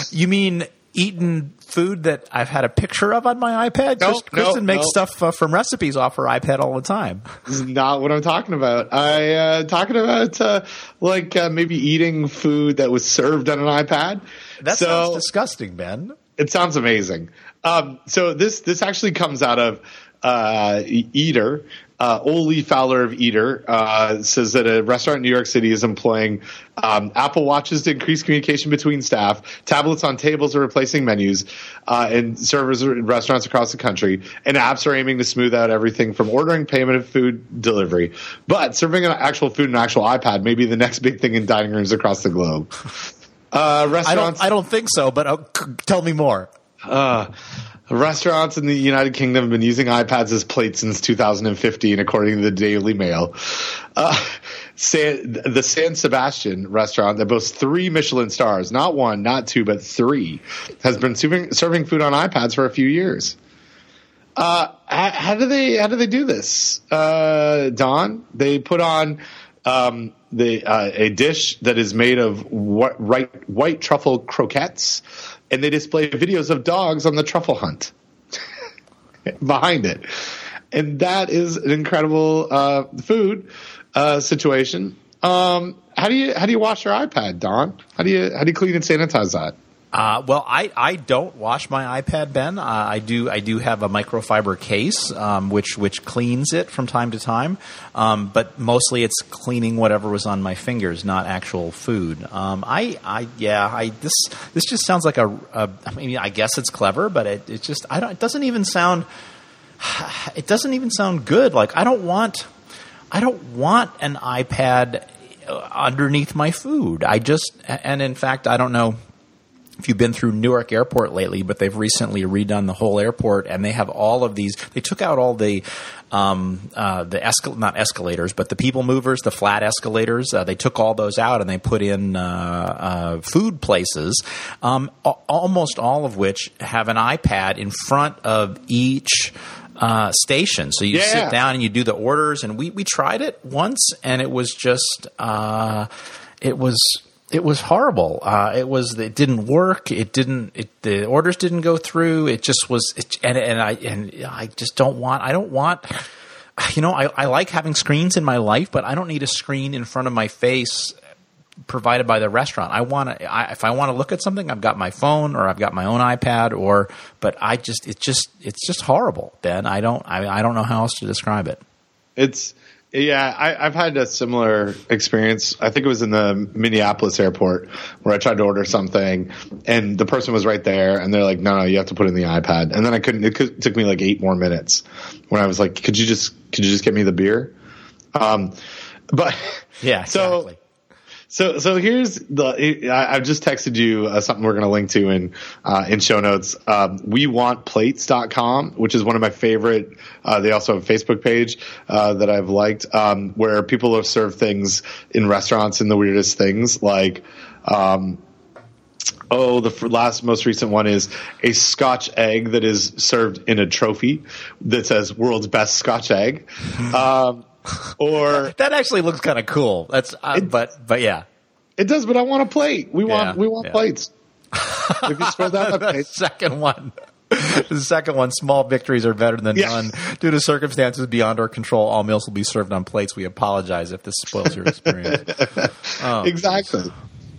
you mean eaten food that I've had a picture of on my iPad? Nope, Kristen nope, makes nope. stuff uh, from recipes off her iPad all the time. This is not what I'm talking about. I uh, talking about uh, like uh, maybe eating food that was served on an iPad. That so, sounds disgusting, Ben. It sounds amazing. Um, so this this actually comes out of uh, Eater. Uh, Oli Fowler of Eater uh, says that a restaurant in New York City is employing um, Apple Watches to increase communication between staff. Tablets on tables are replacing menus, uh, and servers in restaurants across the country. And apps are aiming to smooth out everything from ordering, payment, and food delivery. But serving an actual food and actual iPad may be the next big thing in dining rooms across the globe. [LAUGHS] Uh, restaurants. I don't, I don't think so, but uh, tell me more. Uh, restaurants in the United Kingdom have been using iPads as plates since 2015, according to the Daily Mail. Uh, San, the San Sebastian restaurant that boasts three Michelin stars, not one, not two, but three, has been serving, serving food on iPads for a few years. Uh, how, how, do they how do they do this, uh, Don? They put on um, the uh, a dish that is made of wh- white, white truffle croquettes, and they display videos of dogs on the truffle hunt [LAUGHS] behind it, and that is an incredible uh, food uh, situation. Um, how do you how do you wash your iPad, Don? How do you how do you clean and sanitize that? Uh, well, I, I don't wash my iPad, Ben. Uh, I do I do have a microfiber case um, which which cleans it from time to time, um, but mostly it's cleaning whatever was on my fingers, not actual food. Um, I, I yeah I this this just sounds like a, a I mean I guess it's clever, but it, it just I don't it doesn't even sound [SIGHS] it doesn't even sound good. Like I don't want I don't want an iPad underneath my food. I just and in fact I don't know if you've been through Newark Airport lately, but they've recently redone the whole airport, and they have all of these. They took out all the um, uh, the escal- not escalators, but the people movers, the flat escalators. Uh, they took all those out and they put in uh, uh food places, um, a- almost all of which have an iPad in front of each. Uh, station. So you yeah. sit down and you do the orders, and we we tried it once, and it was just uh, it was it was horrible. Uh, it was it didn't work. It didn't. It, the orders didn't go through. It just was. It, and and I and I just don't want. I don't want. [SIGHS] You know, I, I like having screens in my life, but I don't need a screen in front of my face provided by the restaurant. I want to. If I want to look at something, I've got my phone or I've got my own iPad. Or, but I just. It's just. It's just horrible. Ben, I don't. I, I don't know how else to describe it. It's Yeah, I, I've had a similar experience. I think it was in the Minneapolis airport where I tried to order something, and the person was right there, and they're like, "No, no, you have to put it in the iPad." And then I couldn't. It could, took me like eight more minutes when I was like, "Could you just could you just get me the beer?" Um, but Yeah, [LAUGHS] exactly. so so so here's the. I, I've just texted you uh, something we're going to link to in uh, in show notes. Um, we want plates.com, which is one of my favorite. Uh, they also have a Facebook page uh, that I've liked, um, where people have served things in restaurants in the weirdest things, like. Um, Oh, the f- last most recent one is a Scotch egg that is served in a trophy that says "World's Best Scotch Egg," um, [LAUGHS] or [LAUGHS] That actually looks kind of cool. That's uh, but but yeah. It does, but I want a plate. We want Yeah, we want yeah. plates. if you scroll down the the second one. [LAUGHS] The second one, small victories are better than Yeah. none. Due to circumstances beyond our control, all meals will be served on plates. We apologize if this spoils your experience. Oh, exactly.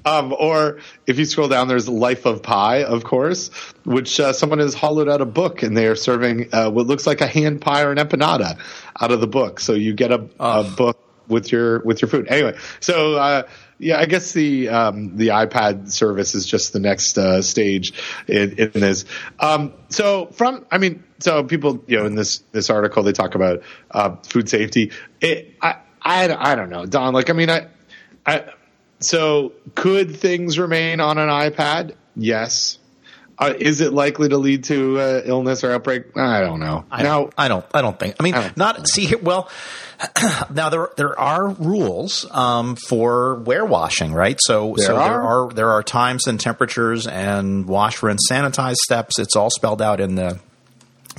Um, or if you scroll down, there's Life of Pie, of course, which uh, someone has hollowed out a book and they are serving uh, what looks like a hand pie or an empanada out of the book. So you get a, a book with your with your food. Anyway, so uh, yeah, I guess the um, the iPad service is just the next uh, stage in, in this. Um, so from, I mean, so people, you know, in this this article they talk about uh, food safety. It, I, I I don't know, Don. Like, I mean, I I. So, could things remain on an iPad? Yes. Uh, is it likely to lead to uh, illness or outbreak? I don't know. I, now, I don't. I don't think. I mean, I don't see. here- Well, [CLEARS THROAT] now there there are rules um, for warewashing, right? So There so there are. are there are times and temperatures and wash, rinse, sanitize steps. It's all spelled out in the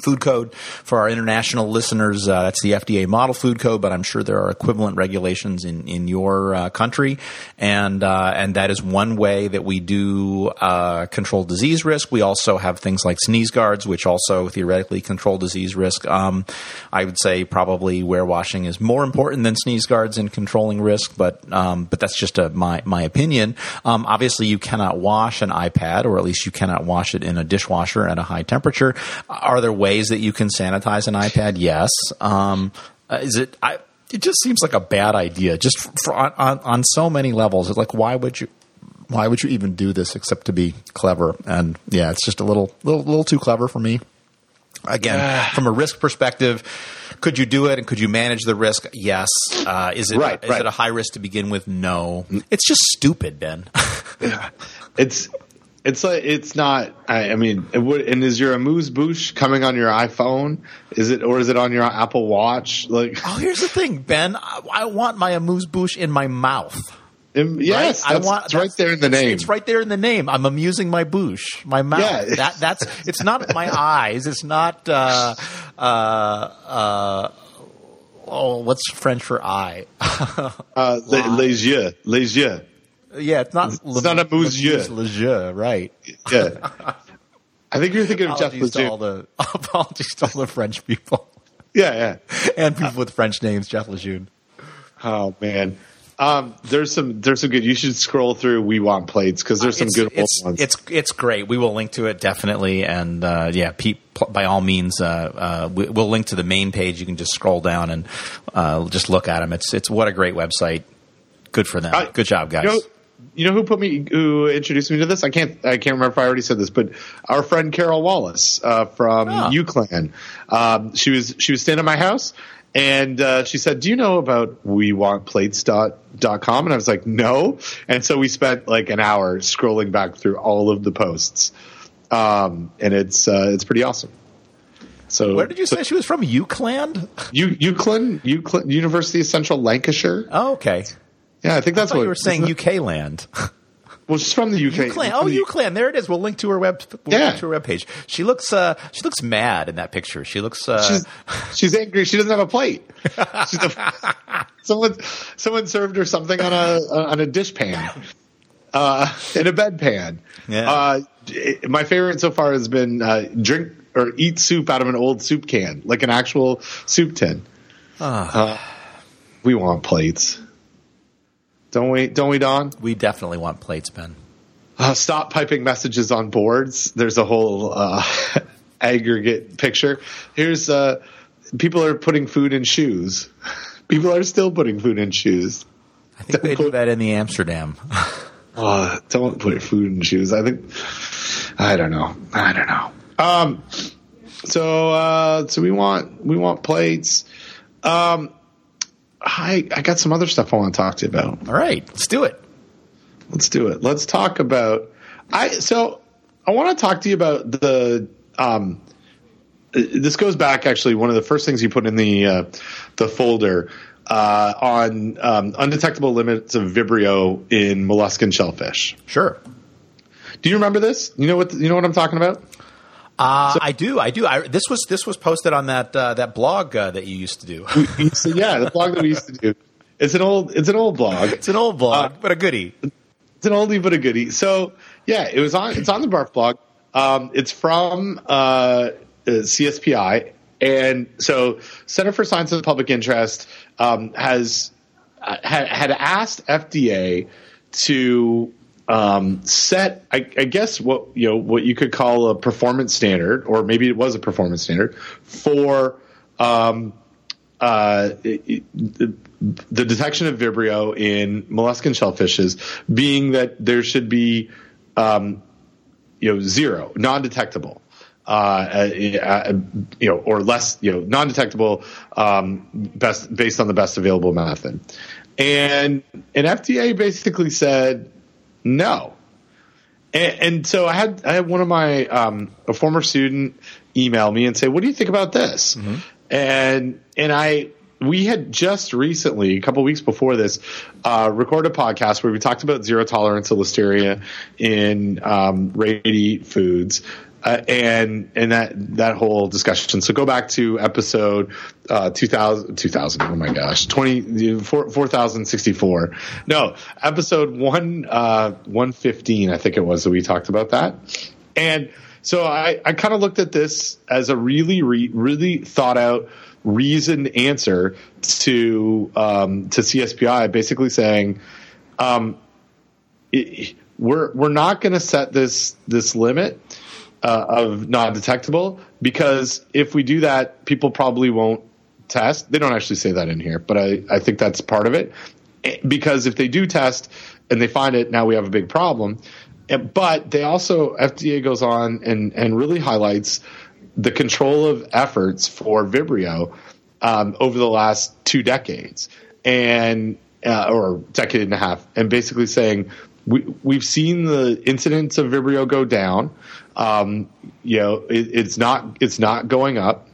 food code for our international listeners. Uh, that's the FDA model food code, but I'm sure there are equivalent regulations in in your uh, country, and uh, and that is one way that we do uh, control disease risk. We also have things like sneeze guards, which also theoretically control disease risk. Um, I would say probably warewashing is more important than sneeze guards in controlling risk, but um, but that's just a, my my opinion. Um, obviously, you cannot wash an iPad, or at least you cannot wash it in a dishwasher at a high temperature. Are there ways that you can sanitize an iPad? Yes. Um, uh, is it? I, it just seems like a bad idea, just for, on, on on so many levels. It's like, why would you? Why would you even do this except to be clever? And yeah, it's just a little, little, little too clever for me. Again, from a risk perspective, could you do it and could you manage the risk? Yes. Uh, is it Right, is right. it a high risk to begin with? No. It's just stupid, Ben. it's it's like it's not. I, I mean, it would, and is your amuse bouche coming on your iPhone? Is it or is it on your Apple Watch? Like, oh, here's the thing, Ben. I, I want my amuse bouche in my mouth. yes, right? that's, I want it's right there in the name. It's right there in the name. I'm amusing my bouche, my mouth. Yeah. That that's it's not [LAUGHS] my eyes. It's not uh, uh, uh, oh, what's French for eye? [LAUGHS] Uh, les, les yeux, les yeux. Yeah, it's not. It's not amuse yeux. Leisure, right? Yeah. I think you're thinking of Jeff to all the [LAUGHS] apologies to all the French people Yeah, yeah. and people with French names. Jeff Lejeune. Oh man. Um, there's some there's some good. You should scroll through We Want Plates because there's some it's, good old it's, ones. It's it's great. We will link to it definitely, and uh, yeah, Pete, pl- by all means, uh, uh, we, we'll link to the main page. You can just scroll down and uh, just look at them. It's it's what a great website. Good for them. Good job, guys. You know, you know who put me who introduced me to this? I can't I can't remember if I already said this, but our friend Carol Wallace uh, from Ah. UClan. Um, she was she was staying at my house and uh, she said, "Do you know about wewantplates.com?" And I was like, "No." And so we spent like an hour scrolling back through all of the posts, um, and it's uh, it's pretty awesome. So Where did you say she was from? Eucland? U- UCLan, UCLan, University of Central Lancashire. Oh, okay. Yeah, I think that's thought what you were saying? UK land. [LAUGHS] Well, she's from the UK. Euclan. Oh, Euclan. There it is. We'll link to her web. We'll Yeah. to her webpage. She looks. Uh, she looks mad in that picture. She looks. Uh, she's [LAUGHS] she's angry. She doesn't have a plate. She's a, [LAUGHS] someone someone served her something on a on a dish pan, uh, in a bedpan. Yeah. Uh, it- my favorite so far has been uh, drink or eat soup out of an old soup can, like an actual soup tin. Uh, we want plates, don't we? Don't we, Don? we definitely want plates, Ben. Uh, stop piping messages on boards. There's a whole uh, [LAUGHS] aggregate picture. Here's uh, people are putting food in shoes [LAUGHS] People are still putting food in shoes. I think they do that in the Amsterdam. Oh, [LAUGHS] don't put food in shoes. I think I don't know. I don't know. Um, so uh, so we want we want plates. Um, I I got some other stuff I want to talk to you about. All right, let's do it. Let's do it. Let's talk about. I so I want to talk to you about the. Um, this goes back actually. One of the first things you put in the uh, the folder uh, on um, undetectable limits of Vibrio in molluscan shellfish. Sure. Do you remember this? You know what you know what I'm talking about? Uh, so, I do. I do. I, this was this was posted on that uh, that blog uh, that you used to do. so, [LAUGHS] yeah, the blog that we used to do. It's an old it's an old blog. It's an old blog, uh, but a goodie. It's an oldie but a goodie. So yeah, it was on. It's on the Barf blog. Um, it's from uh, uh, CSPI, and so Center for Science of Public Interest um, has had, had asked FDA to um, set, I, I, guess, what you know, what you could call a performance standard, or maybe it was a performance standard for um, uh, it, the, the detection of Vibrio in molluscan shellfishes, being that there should be, um, you know, zero, non-detectable. Uh, uh, you know, or less, you know, non-detectable, um, best based on the best available method. And and FDA basically said no. And, and so I had I had one of my um, a former student email me and say, "What do you think about this?" Mm-hmm. And and I we had just recently, a couple weeks before this, uh, recorded a podcast where we talked about zero tolerance of listeria in um, ready foods. Uh, and and that that whole discussion. So go back to episode uh, 2000, 2000 Oh my gosh, twenty four four thousand sixty four. No, episode one uh, one fifteen. I think it was that we talked about that. And so I I kind of looked at this as a really re, really thought out reasoned answer to um, to CSPI, basically saying. Um, it, we're we're not going to set this this limit uh, of non-detectable because if we do that, people probably won't test. They don't actually say that in here, but I, I think that's part of it. Because if they do test and they find it, now we have a big problem. But they also FDA goes on and and really highlights the control of efforts for Vibrio um, over the last two decades and uh, or decade and a half, and basically saying we we've seen the incidence of Vibrio go down. Um, you know, it, it's not it's not going up.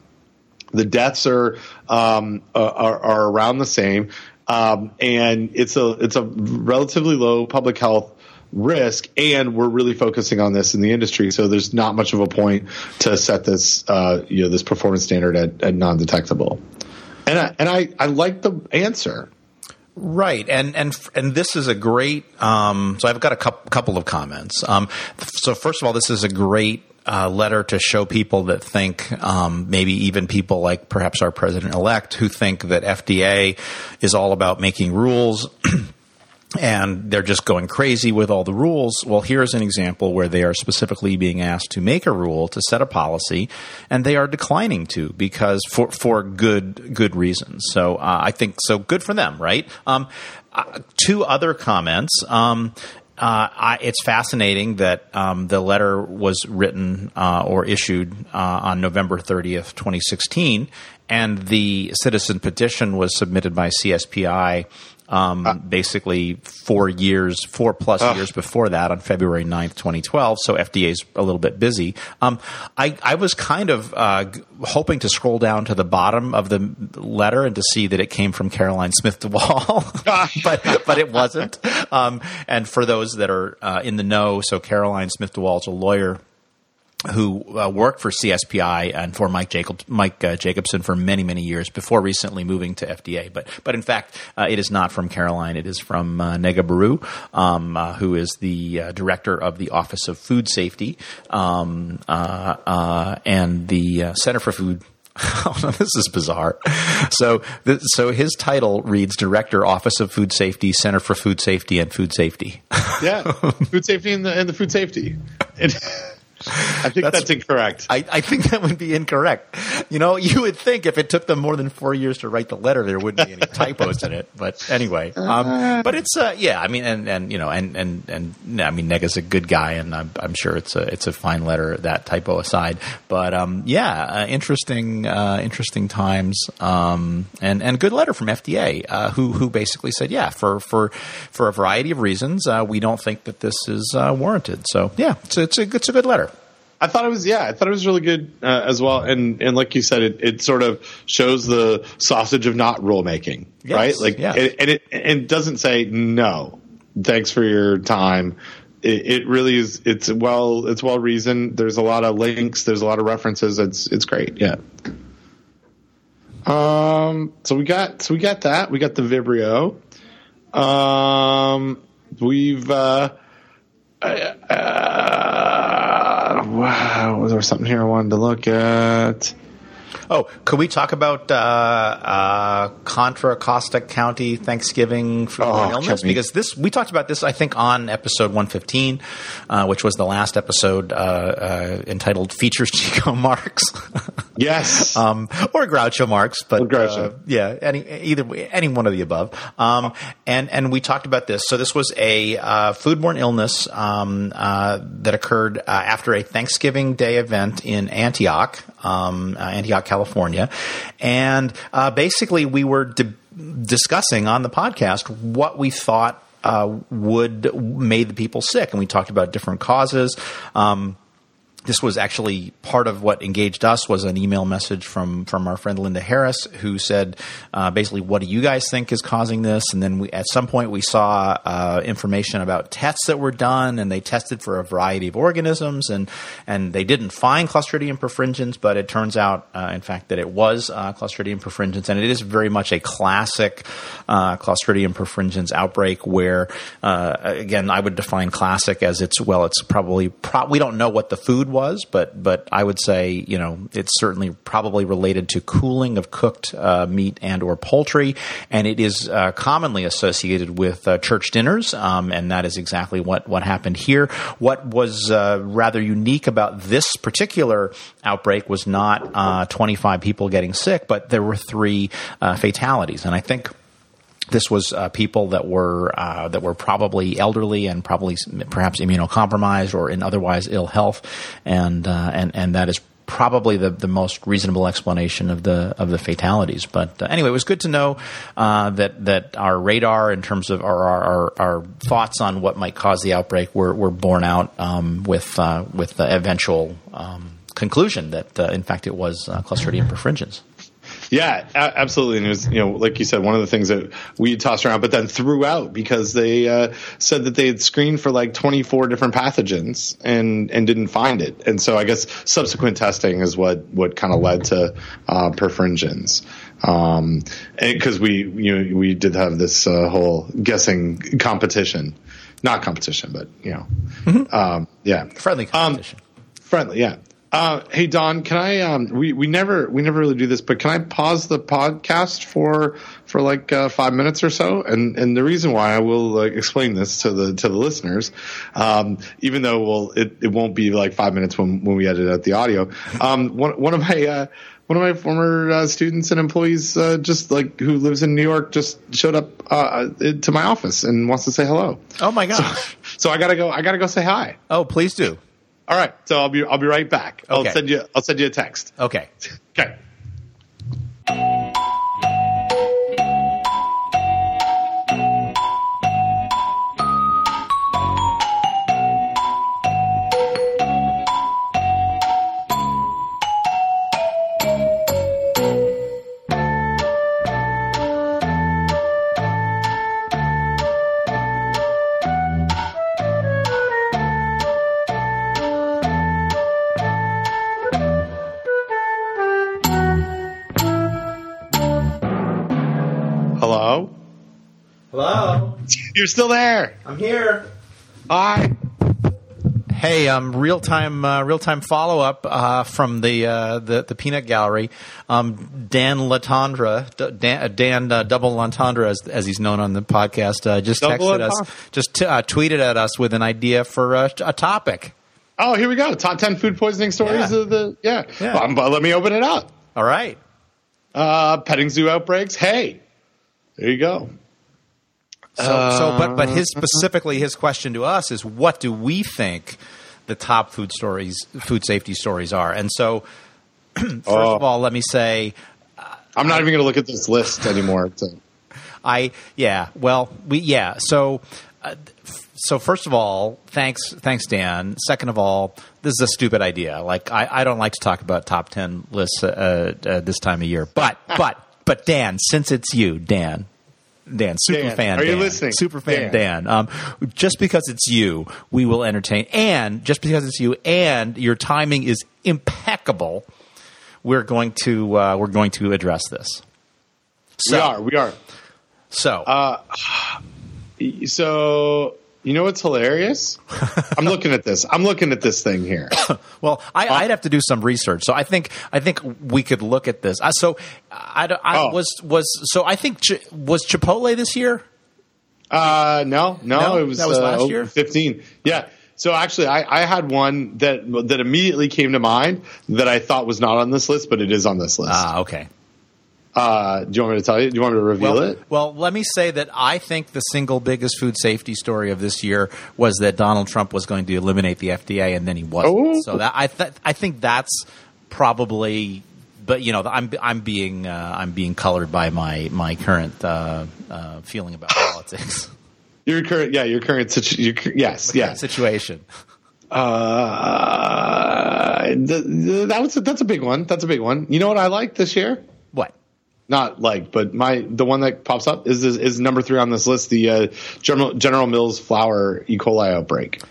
The deaths are um, are, are, around the same, um, and it's a it's a relatively low public health risk, and we're really focusing on this in the industry. So there's not much of a point to set this uh, you know this performance standard at, at non-detectable. And I, and I, I like the answer. Right, and and and this is a great. Um, so I've got a couple of comments. Um, so first of all, this is a great uh, letter to show people that think, um, maybe even people like perhaps our president elect, who think that FDA is all about making rules. [CLEARS THROAT] and they're just going crazy with all the rules. Well, here's an example where they are specifically being asked to make a rule to set a policy, and they are declining to because for for good good reasons. So uh, I think so. Good for them, right? Um, uh, two other comments. Um, uh, I, it's fascinating that um, the letter was written uh, or issued uh, on November 30th, 2016, and the citizen petition was submitted by CSPI um, uh, basically four years, four plus uh, years before that on February 9th, 2012. So FDA's a little bit busy. Um, I, I, was kind of uh, hoping to scroll down to the bottom of the letter and to see that it came from Caroline Smith DeWaal, [LAUGHS] [LAUGHS] but, but it wasn't. Um, and for those that are uh, in the know, so Caroline Smith DeWaal is a lawyer who uh, worked for CSPI and for Mike, Jacob, Mike uh, Jacobson for many, many years before recently moving to FDA. But, but in fact, uh, it is not from Caroline. It is from uh, Nega Beru, um, uh, who is the uh, director of the Office of Food Safety um, and the Center for Food. [LAUGHS] Oh, this is bizarre. So, th- so his title reads Director, Office of Food Safety, Center for Food Safety and Food Safety. yeah, food safety and the, and the food safety. [LAUGHS] I think that's, That's- incorrect. I, I think that would be incorrect. You know, you would think if it took them more than four years to write the letter, there wouldn't be any [LAUGHS] typos in it. But anyway, um, but it's uh, yeah. I mean, and and you know, and and and I mean, Nega's a good guy, and I'm, I'm sure it's a it's a fine letter. That typo aside, but um, yeah, uh, interesting uh, interesting times, um, and and good letter from FDA, uh, who who basically said, yeah, for for for a variety of reasons, uh, we don't think that this is uh, warranted. So yeah, it's it's a it's a good letter. I thought it was yeah, I thought it was really good uh, as well, and and like you said, it, it sort of shows the sausage of not rulemaking, Yes, right? Like, yes. and, and it and doesn't say no, thanks for your time. It, it really is. It's well, it's well reasoned. There's a lot of links. There's a lot of references. It's it's great. Yeah. Um. So we got so we got that. We got the Vibrio. Um. We've. uh uh, wow, was there something here I wanted to look at? Oh, could we talk about uh, uh, Contra Costa County Thanksgiving Oh, illness? we? Because this we talked about this, I think, on episode one fifteen, uh, which was the last episode uh, uh, entitled "Features Chico Marx." [LAUGHS] Yes. um, or Groucho Marx, but Groucho. uh, yeah, any either any one of the above. Um, and and we talked about this. So this was a uh, foodborne illness um, uh, that occurred uh, after a Thanksgiving Day event in Antioch, um, uh, Antioch, California, and uh, basically we were di- discussing on the podcast what we thought. Uh, would made the people sick, and we talked about different causes. This was actually part of what engaged us was an email message from from our friend Linda Harris who said uh, basically what do you guys think is causing this? And then we, at some point we saw uh, information about tests that were done and they tested for a variety of organisms and and they didn't find Clostridium perfringens but it turns out uh, in fact that it was uh, Clostridium perfringens. And it is very much a classic uh, Clostridium perfringens outbreak where uh, again I would define classic as it's well it's probably pro- we don't know what the food was, but but I would say you know it's certainly probably related to cooling of cooked uh, meat and or poultry, and it is uh, commonly associated with uh, church dinners, um, and that is exactly what what happened here. What was uh, rather unique about this particular outbreak was not uh, 25 people getting sick, but there were three uh, fatalities, and I think this was uh, people that were uh, that were probably elderly and probably perhaps immunocompromised or in otherwise ill health, and uh, and and that is probably the, the most reasonable explanation of the of the fatalities. But uh, anyway, it was good to know uh, that that our radar in terms of our our, our, thoughts on what might cause the outbreak were were borne out um, with uh, with the eventual. Um, Conclusion that, uh, in fact, it was uh, Clostridium perfringens. Yeah, a- absolutely. And it was, you know, like you said, one of the things that we tossed around, but then threw out because they uh, said that they had screened for like 24 different pathogens and and didn't find it. And so I guess subsequent testing is what what kind of led to uh, perfringens. Um, because we you know we did have this uh, whole guessing competition, not competition, but you know, um, yeah, Friendly competition. Friendly, yeah. Uh, hey Don, can I? Um, we we never we never really do this, but can I pause the podcast for for like uh, five minutes or so? And and the reason why I will uh, explain this to the to the listeners, um, even though well it, it won't be like five minutes when when we edit out the audio. Um, one one of my uh, one of my former uh, students and employees, uh, just like who lives in New York, just showed up uh, to my office and wants to say hello. oh my gosh! So I gotta go. I gotta go say hi. oh, please do. All right, so I'll be I'll be right back. I'll Okay. send you I'll send you a text. Okay. [LAUGHS] Okay. You're still there. I'm here. Hi. Hey, um, real time, uh, real time follow up uh, from the, uh, the the peanut gallery. Um, Dan Latondra, D- Dan, uh, Dan uh, Double Latondra, as, as he's known on the podcast, uh, just Double texted us, just t- uh, tweeted at us with an idea for a, a topic. Oh, here we go. Top ten food poisoning stories Yeah. of the yeah. Yeah. Well, but let me open it up. All right. Uh, petting zoo outbreaks. Hey, there you go. So, so but but Uh, his specifically his question to us is what do we think the top food stories, food safety stories are? And so, [CLEARS THROAT] first Oh. of all, let me say I'm not even going to look at this list anymore. So. I yeah. Well, we yeah. So uh, so first of all, thanks thanks Dan. Second of all, this is a stupid idea. Like I, I don't like to talk about top ten lists uh, uh, this time of year. But but but Dan, since it's you, Dan. Dan, super Dan, fan. are you listening? Super fan, Dan. Dan. Um, just because it's you, we will entertain, and just because it's you, and your timing is impeccable, we're going to uh, we're going to address this. So, we are. We are. So, Uh, So you know what's hilarious? I'm [LAUGHS] looking at this. I'm looking at this thing here. [COUGHS] Well, I, I'd have to do some research. So I think I think we could look at this. Uh, so I, I Oh. was was so I think was Chipotle this year. Uh, no, no, No? it was, That was uh, last year? 15. Yeah. So actually, I, I had one that that immediately came to mind that I thought was not on this list, but it is on this list. Ah, okay. Uh, do you want me to tell you? Do you want me to reveal Well, it? well, let me say that I think the single biggest food safety story of this year was that Donald Trump was going to eliminate the FDA, and then he wasn't. Oh. So that I th- I think that's probably. But you know, I'm I'm being uh, I'm being colored by my my current uh, uh, feeling about politics. [LAUGHS] Your current, yeah, your current situation. Yes, yes. situation. Uh, th- th- that was a, that's a big one. That's a big one. You know what I like this year? Not like, but my the one that pops up is is, is number three on this list. The uh, General General Mills flour E. coli outbreak.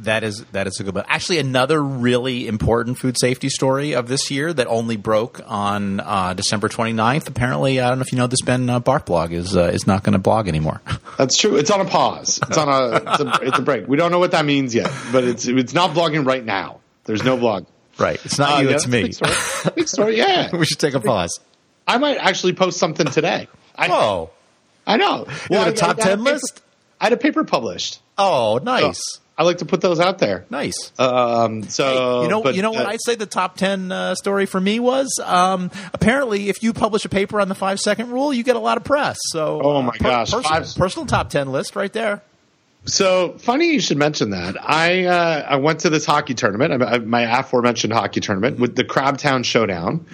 That is that is a good one. Actually, another really important food safety story of this year that only broke on uh, December 29th. Apparently, I don't know if you know this. Ben uh, Barf blog is uh, is not going to blog anymore. [LAUGHS] That's true. It's on a pause. It's on a it's, a it's a break. We don't know what that means yet, but it's it's not blogging right now. There's no blog. right. It's not Uh, you. yeah, it's me. Big story. Big story. Yeah. [LAUGHS] we should take a pause. I might actually post something today. [LAUGHS] I, Oh, I know. you Well, a I- top ten paper- list. I had a paper published. Oh, nice, I like to put those out there. nice. Um, so you know, but, you know what uh, I'd say the top ten uh, story for me was. Um, apparently, if you publish a paper on the five second rule, you get a lot of press. So, Oh uh, my gosh, personal, five- personal top ten list right there. So funny you should mention that. I uh, I went to this hockey tournament, my aforementioned hockey tournament with the Crabtown Showdown.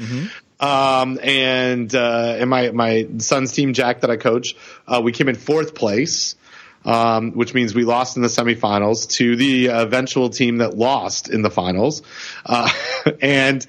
Um, and uh, and my my son's team, Jack, that I coach, uh, we came in fourth place, um, which means we lost in the semifinals to the eventual team that lost in the finals, uh, [LAUGHS] and.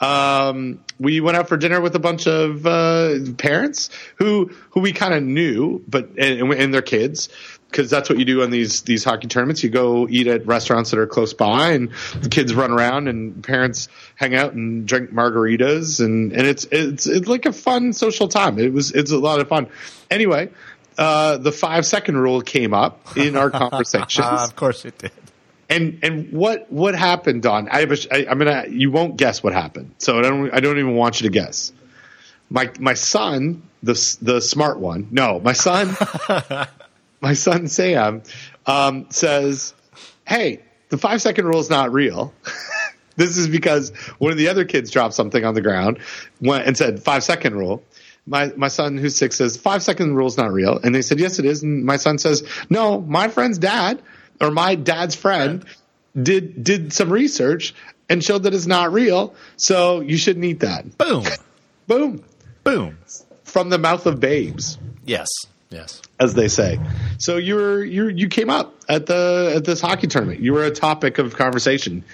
Um, we went out for dinner with a bunch of uh, parents who who we kind of knew, but and, and their kids, because that's what you do on these these hockey tournaments. You go eat at restaurants that are close by, and the kids run around, and parents hang out and drink margaritas, and and it's it's it's like a fun social time. It was it's a lot of fun. Anyway, uh, the five second rule came up in our [LAUGHS] conversations. Of course it did. And and what what happened, Don? I have a, I, I'm gonna you won't guess what happened. So I don't I don't even want you to guess. My my son, the the smart one. No, my son, [LAUGHS] my son Sam, um, says, "Hey, the five second rule is not real." [LAUGHS] this is because one of the other kids dropped something on the ground went and said five second rule. My my son who's six says five second rule is not real, and they said yes it is, and my son says no. My friend's dad or my dad's friend did did some research and showed that it's not real, so you shouldn't eat that. Boom, [LAUGHS] Boom boom. from the mouth of babes, Yes, yes. as they say. So you were you you came up at the at this hockey tournament. You were a topic of conversation,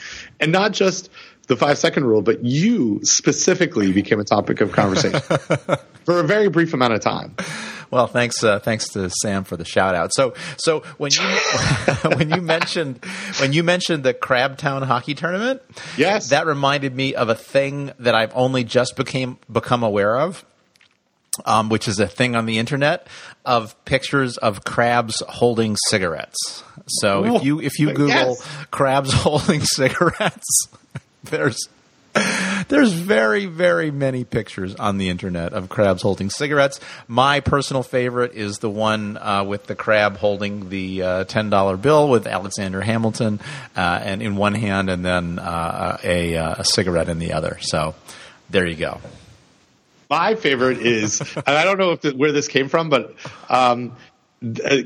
and not just the five second rule, but you specifically became a topic of conversation [LAUGHS] for a very brief amount of time. Well, thanks, uh, thanks to Sam for the shout out. So, so when you [LAUGHS] when you mentioned when you mentioned the Crabtown hockey tournament, Yes. that reminded me of a thing that I've only just became become aware of. Um, which is a thing on the internet of pictures of crabs holding cigarettes. So if you if you Google Yes. crabs [LAUGHS] holding cigarettes, there's There's very, very many pictures on the internet of crabs holding cigarettes. My personal favorite is the one uh, with the crab holding the uh, ten dollar bill with Alexander Hamilton, uh, and in one hand, and then uh, a, a cigarette in the other. So there you go. My favorite is, and I don't know if the, where this came from, but um,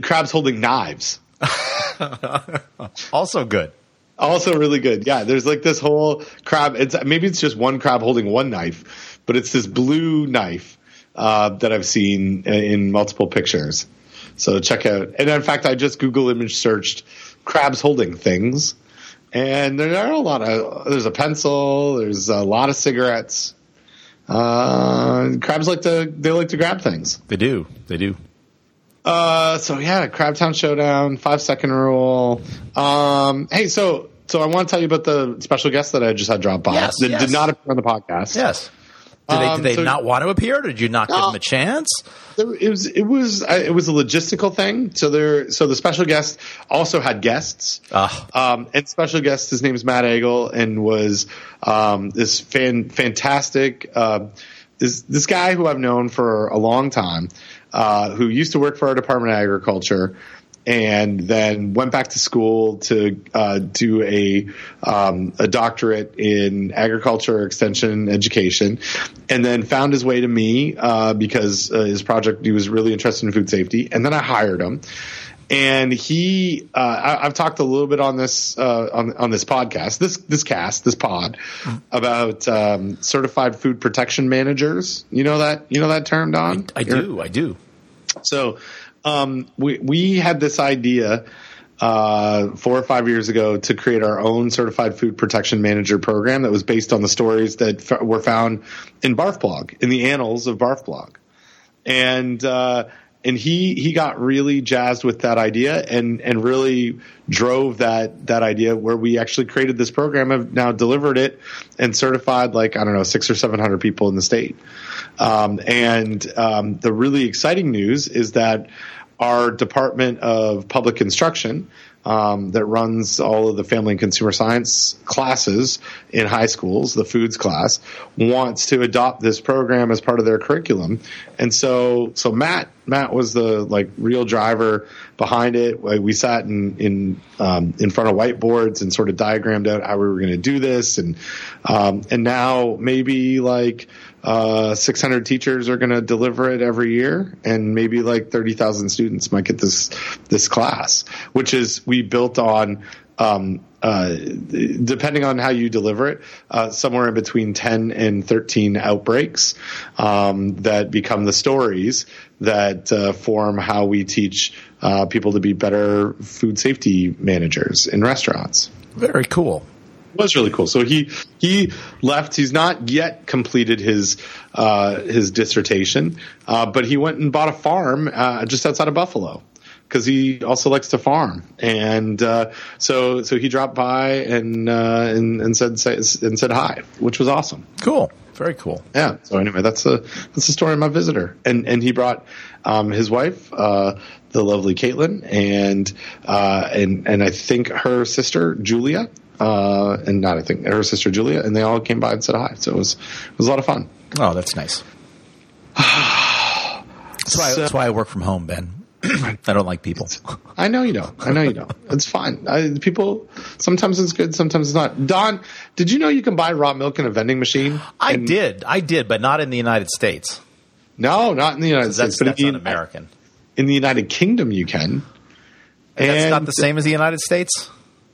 crabs holding knives. [LAUGHS] also good. Also really good. Yeah, there's like this whole crab. It's maybe it's just one crab holding one knife, but it's this blue knife uh, that I've seen in multiple pictures. So check out. And in fact, I just Google image searched crabs holding things, and there are a lot of. There's a pencil. There's a lot of cigarettes. Uh, crabs like to they like to grab things. They do. They do. Uh, so yeah, Crabtown Showdown, five second rule. Um, hey, so so I want to tell you about the special guest that I just had drop by yes, that yes. did not appear on the podcast. Yes. Did they, did they Um, so- not want to appear? Or did you not give them a chance? It was it was uh, it was a logistical thing. So there, so the special guest also had guests. Ah. Um, and special guest, his name is Matt Agel, and was um, this fan, fantastic. Uh, this this guy who I've known for a long time, uh, who used to work for our Department of Agriculture, and then went back to school to uh, do a um, a doctorate in agriculture extension education, and then found his way to me uh, because uh, his project he was really interested in food safety, and then I hired him and he uh, I, I've talked a little bit on this uh, on on this podcast this this cast this pod about um, certified food protection managers you know that you know that term Don I do. I do. so um, we we had this idea uh, four or five years ago to create our own certified food protection manager program that was based on the stories that f- were found in Barf Blog in the annals of Barf Blog, and uh, and he he got really jazzed with that idea and and really drove that that idea where we actually created this program have now delivered it and certified like I don't know six or seven hundred people in the state. Um, and um, the really exciting news is that our Department of Public Instruction, um, that runs all of the family and consumer science classes in high schools, the foods class, wants to adopt this program as part of their curriculum. And so, so Matt, Matt was the like real driver behind it. We sat in in um, in front of whiteboards and sort of diagrammed out how we were going to do this, and um, and now maybe like uh, 600 teachers are going to deliver it every year, and maybe like 30,000 students might get this this class, which is we built on. Um, uh, depending on how you deliver it, uh, somewhere in between 10 and 13 outbreaks um, that become the stories that uh, form how we teach uh, people to be better food safety managers in restaurants Very cool. Was really cool. So he he left. He's not yet completed his uh, his dissertation, uh, but he went and bought a farm uh, just outside of Buffalo because he also likes to farm. And uh, so so he dropped by and uh, and, and said and said hi, which was awesome. Cool. Very cool. Yeah. So anyway, that's a that's the story of my visitor, and and he brought um, his wife, uh, the lovely Caitlin, and uh, and and I think her sister Julia, uh, and not I think her sister Julia, and they all came by and said hi. So it was it was a lot of fun. Oh, that's nice. that's, why, So- that's why I work from home, Ben. [CLEARS THROAT] I don't like people. I know you don't. I know you don't. It's fine. I, people sometimes it's good, sometimes it's not. Don, did you know you can buy raw milk in a vending machine? I And- did. I did, but not in the United States. No, not in the United States, but that's in, not the, American. in the United Kingdom you can. That's not the same as the United States?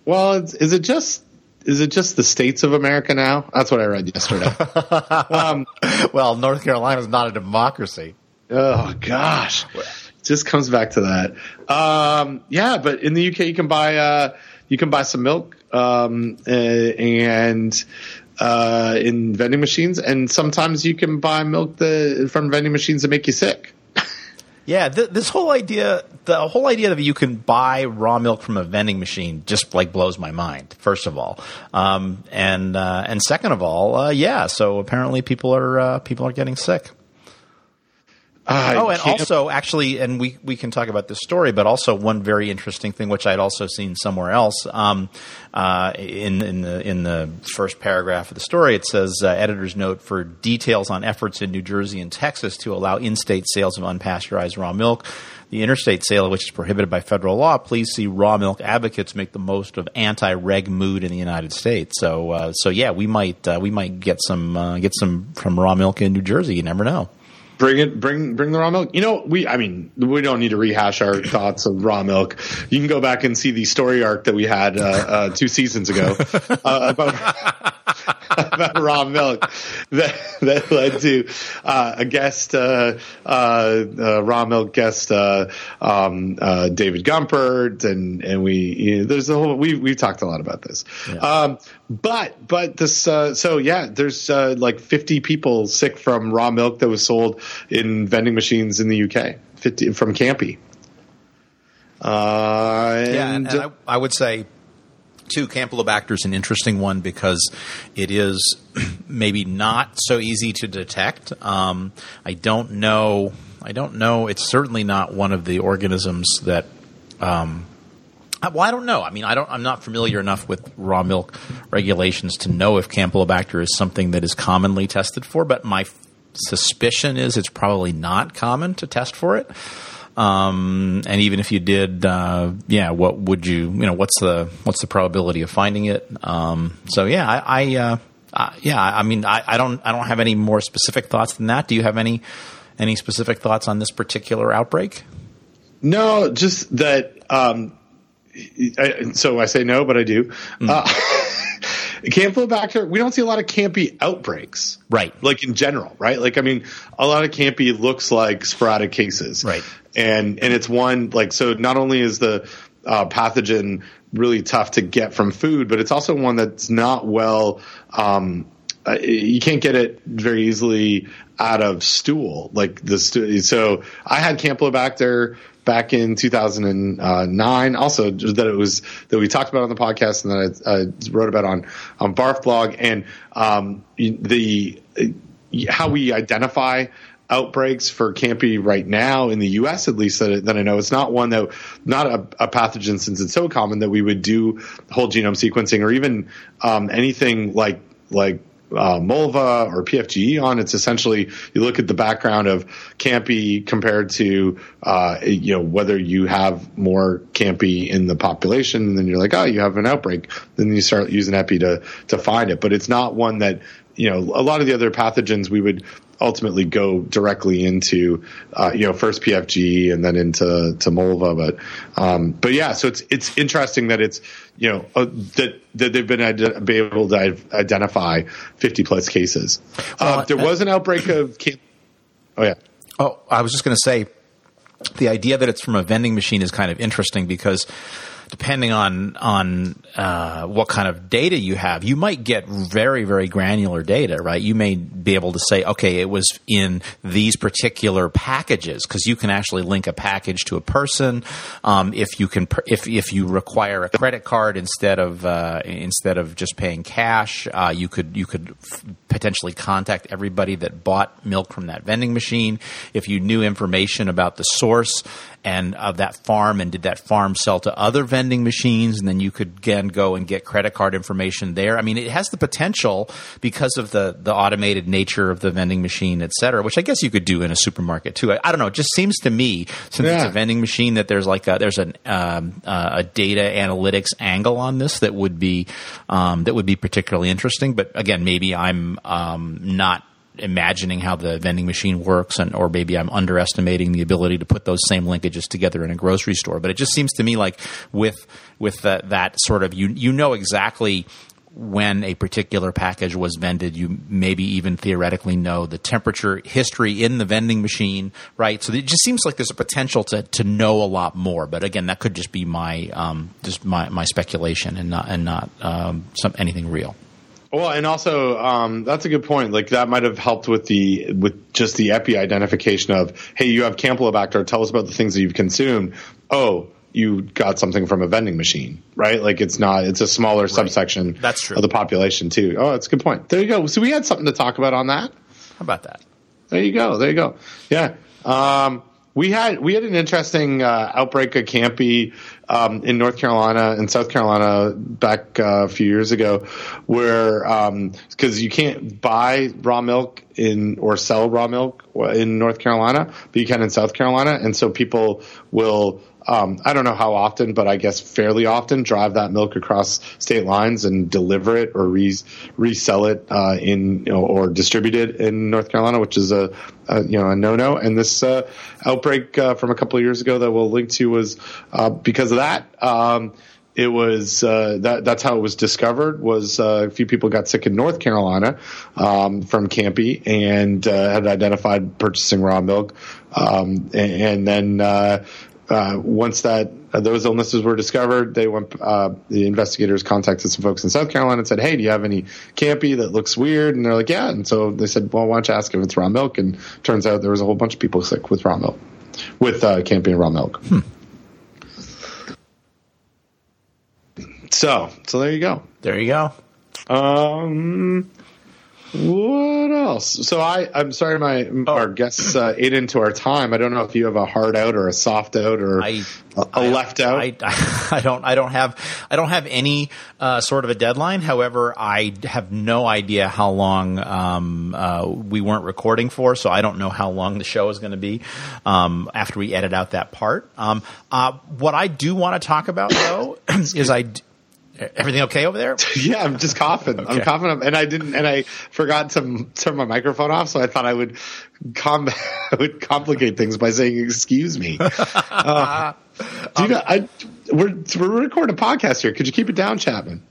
Well, it's, is it just is it just the states of America now? That's what I read yesterday. [LAUGHS] um, Well, North Carolina is not a democracy. oh gosh, it just comes back to that. Um, yeah, but in the UK you can buy uh, you can buy some milk um, uh, and uh, in vending machines, and sometimes you can buy milk that, from vending machines that make you sick. Yeah, th- this whole idea, the whole idea that you can buy raw milk from a vending machine, just like blows my mind. First of all, um, and uh, and second of all, uh, yeah. So apparently, people are uh, people are getting sick. I oh, and can't- also, actually, and we, we can talk about this story, but also one very interesting thing, which I'd also seen somewhere else. Um, uh, in in the in the first paragraph of the story, it says, uh, "Editor's note for details on efforts in New Jersey and Texas to allow in-state sales of unpasteurized raw milk." The interstate sale of which is prohibited by federal law. Please see raw milk advocates make the most of anti-reg mood in the United States. So, uh, so yeah, we might uh, we might get some uh, get some from raw milk in New Jersey. You never know. Bring it bring bring the raw milk. You know we i mean we don't need to rehash our [CLEARS THROAT] thoughts of raw milk. You can go back and see the story arc that we had uh, uh, two seasons ago uh, [LAUGHS] about, [LAUGHS] about raw milk that that led to uh, a guest uh, uh, uh, raw milk guest uh, um, uh, david gumpert. And and we you know, there's a whole we we've talked a lot about this. Um, but but this uh, so yeah there's uh, like 50 people sick from raw milk that was sold in vending machines in the UK 50 from Campy uh, Yeah, and, and, and I, I would say too, Campylobacter is an interesting one because it is [CLEARS THROAT] maybe not so easy to detect. Um, I don't know. I don't know. It's certainly not one of the organisms that. Um, well, I don't know. I mean, I don't. I'm not familiar enough with raw milk regulations to know if Campylobacter is something that is commonly tested for. But my f- suspicion is it's probably not common to test for it. Um, and even if you did, uh, yeah, what would you, you know, what's the what's the probability of finding it? Um, so yeah, I, I uh, uh, yeah, I mean, I, I don't, I don't have any more specific thoughts than that. Do you have any any specific thoughts on this particular outbreak? no just that um, I, so I say no but I do uh, [LAUGHS] Campylobacter we don't see a lot of campy outbreaks Right. like in general, right? Like I mean, a lot of campy looks like sporadic cases, Right. And and it's one like so. Not only is the uh, pathogen really tough to get from food, but it's also one that's not well. Um, uh, you can't get it very easily out of stool, like the stu- so. I had Campylobacter back in 2009. Also, that it was that we talked about on the podcast and that I, I wrote about on on Barf blog and um, the how we identify outbreaks for campy right now in the U.S. at least that, that I know it's not one that not a, a pathogen since it's so common that we would do whole genome sequencing or even um, anything like like uh, MLVA or PFGE on. It's essentially you look at the background of Campy compared to uh, you know whether you have more Campy in the population, and then you're like, oh, you have an outbreak. Then you start using Epi to to find it, but it's not one that you know a lot of the other pathogens we would ultimately go directly into uh, you know first PFG and then into to MLVA, but um, but yeah, so it's it's interesting that it's you know uh, that that they've been ide- be able to identify 50 plus cases. Well, uh, there was an outbreak of oh yeah Oh, I was just going to say the idea that it's from a vending machine is kind of interesting because depending on on uh, what kind of data you have, you might get very very granular data, right? You may be able to say, okay, it was in these particular packages because you can actually link a package to a person. Um, if you can, if if you require a credit card instead of uh, instead of just paying cash, uh, you could you could f- potentially contact everybody that bought milk from that vending machine. If you knew information about the source and of that farm and did that farm sell to other vending machines and then you could again go and get credit card information there. I mean it has the potential because of the the automated nature of the vending machine et cetera which i guess you could do in a supermarket too. I, I don't know. It just seems to me since it's a vending machine that there's like a, there's an um, uh, a data analytics angle on this that would be um, that would be particularly interesting. But again maybe i'm um, not imagining how the vending machine works and or maybe I'm underestimating the ability to put those same linkages together in a grocery store. But it just seems to me like with with that that sort of you you know exactly when a particular package was vended. You maybe even theoretically know the temperature history in the vending machine right? So it just seems like there's a potential to to know a lot more. But again that could just be my um just my my speculation and not and not um some anything real Well, and also um, that's a good point. Like that might have helped with the with just the epi identification of, hey, you have Campylobacter. Tell us about the things that you've consumed. Oh, you got something from a vending machine, right? Like it's not. It's a smaller subsection. That's true. of the population too. Oh, that's a good point. There you go. So we had something to talk about on that. how about that There you go. There you go. Yeah. Um, we had we had an interesting uh, outbreak of Campy um, in North Carolina and South Carolina back uh, a few years ago, where because um, you can't buy raw milk in or sell raw milk in North Carolina, but you can in South Carolina, and so people will um, I don't know how often, but I guess fairly often, drive that milk across state lines and deliver it or re- resell it uh, in you know, or distribute it in North Carolina, which is a, a you know a no no. And this uh, outbreak uh, from a couple of years ago that we'll link to was uh, because of that. Um, it was uh, that that's how it was discovered. Was uh, a few people got sick in North Carolina um, from Campy and uh, had identified purchasing raw milk, um, and, and, then uh, once that uh, those illnesses were discovered, they went. Uh, the investigators contacted some folks in South Carolina and said, "Hey, do you have any Campy that looks weird?" And they're like, "Yeah." And so they said, "Well, why don't you ask if it's raw milk?" And turns out there was a whole bunch of people sick with raw milk, with uh, Campy and raw milk. Hmm. So, so there you go. There you go. Um, what else? So I, I'm sorry, my oh. our guests uh, ate into our time. I don't know if you have a hard out or a soft out or I, a, a I, left out. I, [LAUGHS] I, don't. I don't have. I don't have any uh, sort of a deadline. However, I have no idea how long um, uh, we weren't recording for, so I don't know how long the show is going to be um, after we edit out that part. Um, uh, what I do want to talk about though [CLEARS THROAT] is I Everything okay over there? [LAUGHS] yeah, I'm just coughing. Okay. I'm coughing up, and I didn't, and I forgot to turn my microphone off, so I thought I would, com- [LAUGHS] would complicate things by saying "excuse me." [LAUGHS] Uh, do you know, I, we're we're recording a podcast here. Could you keep it down, Chapman?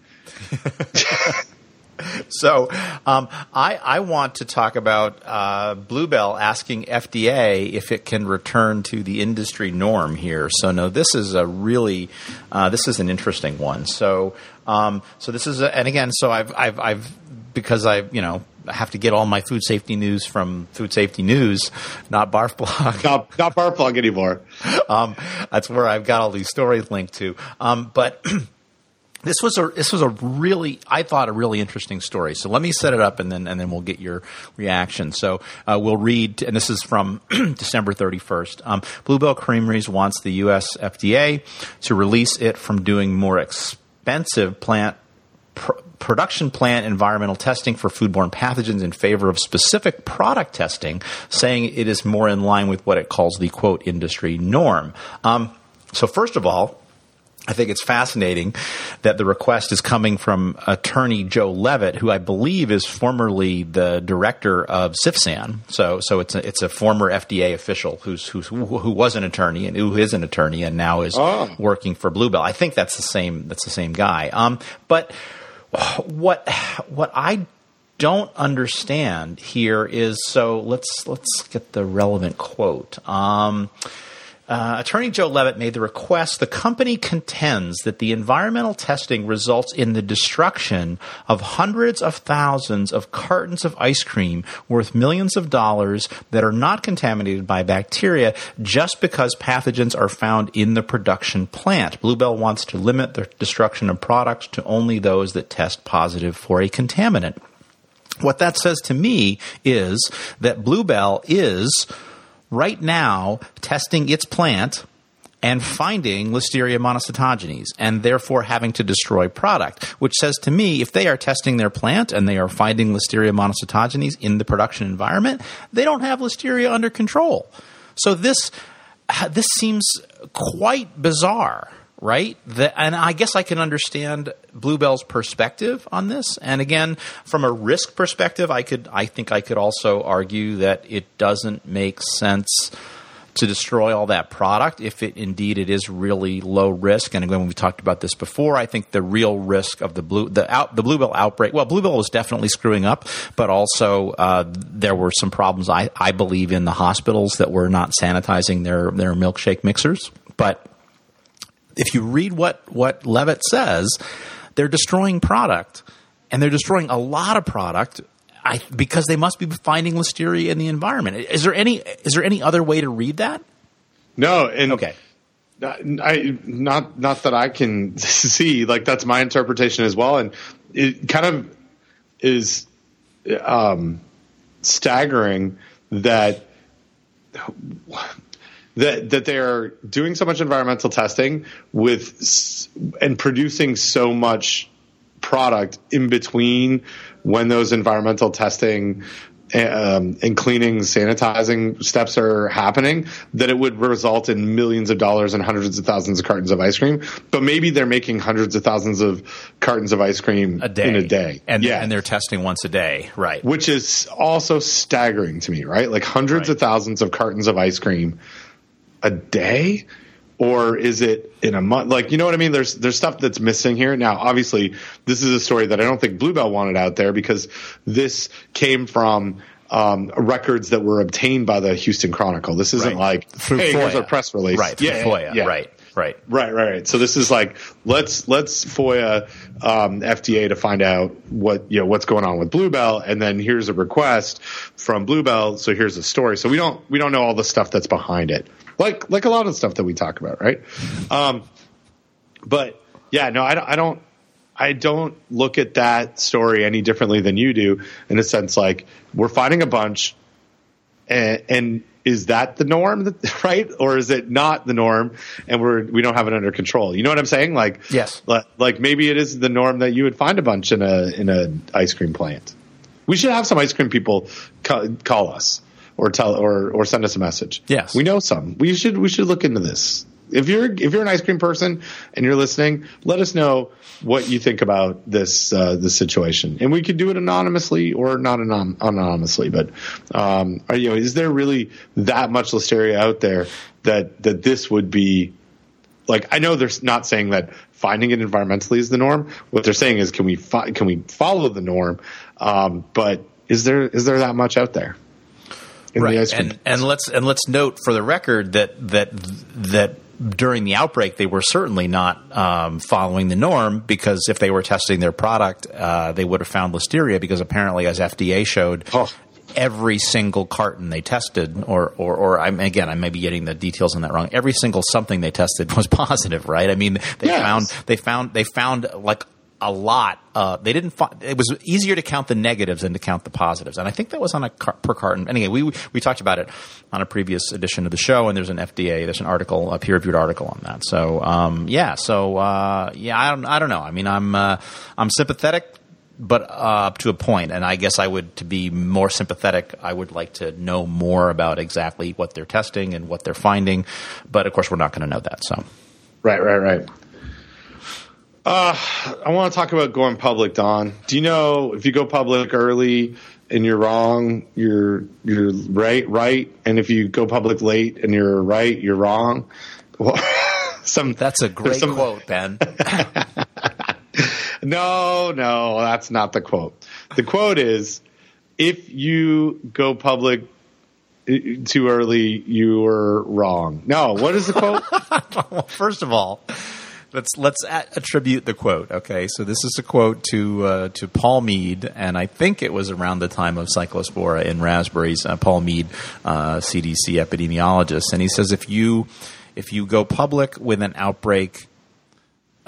[LAUGHS] so um, I, I, want to talk about uh, Bluebell asking FDA if it can return to the industry norm here. So no, this is a really uh, this is an interesting one. So um, so this is a, and again, so I've I've, I've because I you know I have to get all my food safety news from Food Safety News, not Barf Blog. Not, not Barf Blog anymore. [LAUGHS] um, that's where I've got all these stories linked to. Um, but [CLEARS THROAT] this was a this was a really I thought a really interesting story. So let me set it up and then and then we'll get your reaction. So uh, we'll read, and this is from [CLEARS THROAT] December thirty first. Um, Bluebell Creameries wants the U.S. FDA to release it from doing more expensive plant. Pr- production plant environmental testing for foodborne pathogens in favor of specific product testing, saying it is more in line with what it calls the quote industry norm. Um, so first of all, I think it's fascinating that the request is coming from attorney Joe Levitt, who I believe is formerly the director of CFSAN. So, so it's a, it's a former FDA official who's, who's who was an attorney and who is an attorney and now is oh. working for Bluebell. I think that's the same that's the same guy. Um, but what what I don't understand here is so let's let's get the relevant quote. Um, uh, Attorney Joe Levitt made the request. The company contends that the environmental testing results in the destruction of hundreds of thousands of cartons of ice cream worth millions of dollars that are not contaminated by bacteria just because pathogens are found in the production plant. Bluebell wants to limit the destruction of products to only those that test positive for a contaminant. What that says to me is that Bluebell is right now testing its plant and finding Listeria monocytogenes and therefore having to destroy product, which says to me if they are testing their plant and they are finding Listeria monocytogenes in the production environment, they don't have Listeria under control. So this this seems quite bizarre right? The, and I guess I can understand Bluebell's perspective on this. And again, from a risk perspective, I could, I think I could also argue that it doesn't make sense to destroy all that product if it indeed it is really low risk. And again, we talked about this before. I think the real risk of the blue the out, the bluebell outbreak. Well, bluebell was definitely screwing up, but also uh, there were some problems. I, I believe in the hospitals that were not sanitizing their their milkshake mixers, but if you read what what Levitt says, they're destroying product, and they're destroying a lot of product. I, because they must be finding listeria in the environment. Is there any is there any other way to read that? No. And okay. I not not that I can [LAUGHS] see. Like that's my interpretation as well, and it kind of is um, staggering that that that they are doing so much environmental testing with and producing so much product in between when those environmental testing um, and cleaning, sanitizing steps are happening, that it would result in millions of dollars and hundreds of thousands of cartons of ice cream. But maybe they're making hundreds of thousands of cartons of ice cream a day in a day, and yeah, and they're testing once a day, right? which is also staggering to me, right? Like hundreds Right. of thousands of cartons of ice cream a day or is it in a month like you know what i mean there's there's stuff that's missing here now obviously this is a story that i don't think bluebell wanted out there because this came from um, records that were obtained by the Houston Chronicle. This isn't Right. like, Through hey, here's our press release. right? Yeah, FOIA, yeah. right? Right. Right, right, right. So this is like let's let's FOIA um, FDA to find out what you know what's going on with Bluebell, and then here's a request from Bluebell. So here's a story. So we don't we don't know all the stuff that's behind it, like like a lot of stuff that we talk about, right? Um, but yeah, no, I don't. I don't. I don't look at that story any differently than you do. In a sense, like we're finding a bunch, and, and is that the norm, that- [LAUGHS] right? Or is it not the norm, and we're we don't have it under control? You know what I'm saying? Like Yes. li- like maybe it is the norm that you would find a bunch in a in a ice cream plant. We should have some ice cream people ca- call us or tell or or send us a message. Yes. we know some. We should we should look into this. If you're if you're an ice cream person and you're listening, let us know what you think about this uh, this situation, and we could do it anonymously or not anon- anonymously. But um, are, you know, is there really that much listeria out there that that this would be like I know they're not saying that finding it environmentally is the norm. What they're saying is can we fi- can we follow the norm? Um, but is there is there that much out there? In the ice cream and and let's and let's note for the record that that that during the outbreak they were certainly not um, following the norm because if they were testing their product, uh, they would have found listeria because apparently, as FDA showed. Oh. Every single carton they tested, or, or, or I'm again, I may be getting the details on that wrong. Every single something they tested [LAUGHS] was positive, right? I mean, they Yes. found they found they found like a lot. Uh, they didn't. Fi- it was easier to count the negatives than to count the positives, and I think that was on a car- per carton. Anyway, we we talked about it on a previous edition of the show, and there's an FDA, there's an article, a peer reviewed article on that. So um, yeah, so uh, yeah, I don't, I don't know. I mean, I'm uh, I'm sympathetic. But uh, up to a point, and I guess I would to be more sympathetic. I would like to know more about exactly what they're testing and what they're finding. But of course, we're not going to know that. So Right, right, right. Uh, I want to talk about going public, Don. Do you know if you go public early and you're wrong, you're you're right, right, and if you go public late and you're right, you're wrong. Well, [LAUGHS] some that's a great some- quote, Ben. [LAUGHS] No, no, that's not the quote. The quote is if you go public too early, you were wrong. No, what is the quote? [LAUGHS] well, first of all, let's let's attribute the quote. Okay, so this is a quote to uh, to Paul Mead, and I think it was around the time of cyclospora in raspberries. Uh, Paul Mead, uh, CDC epidemiologist, and he says if you if you go public with an outbreak. [LAUGHS]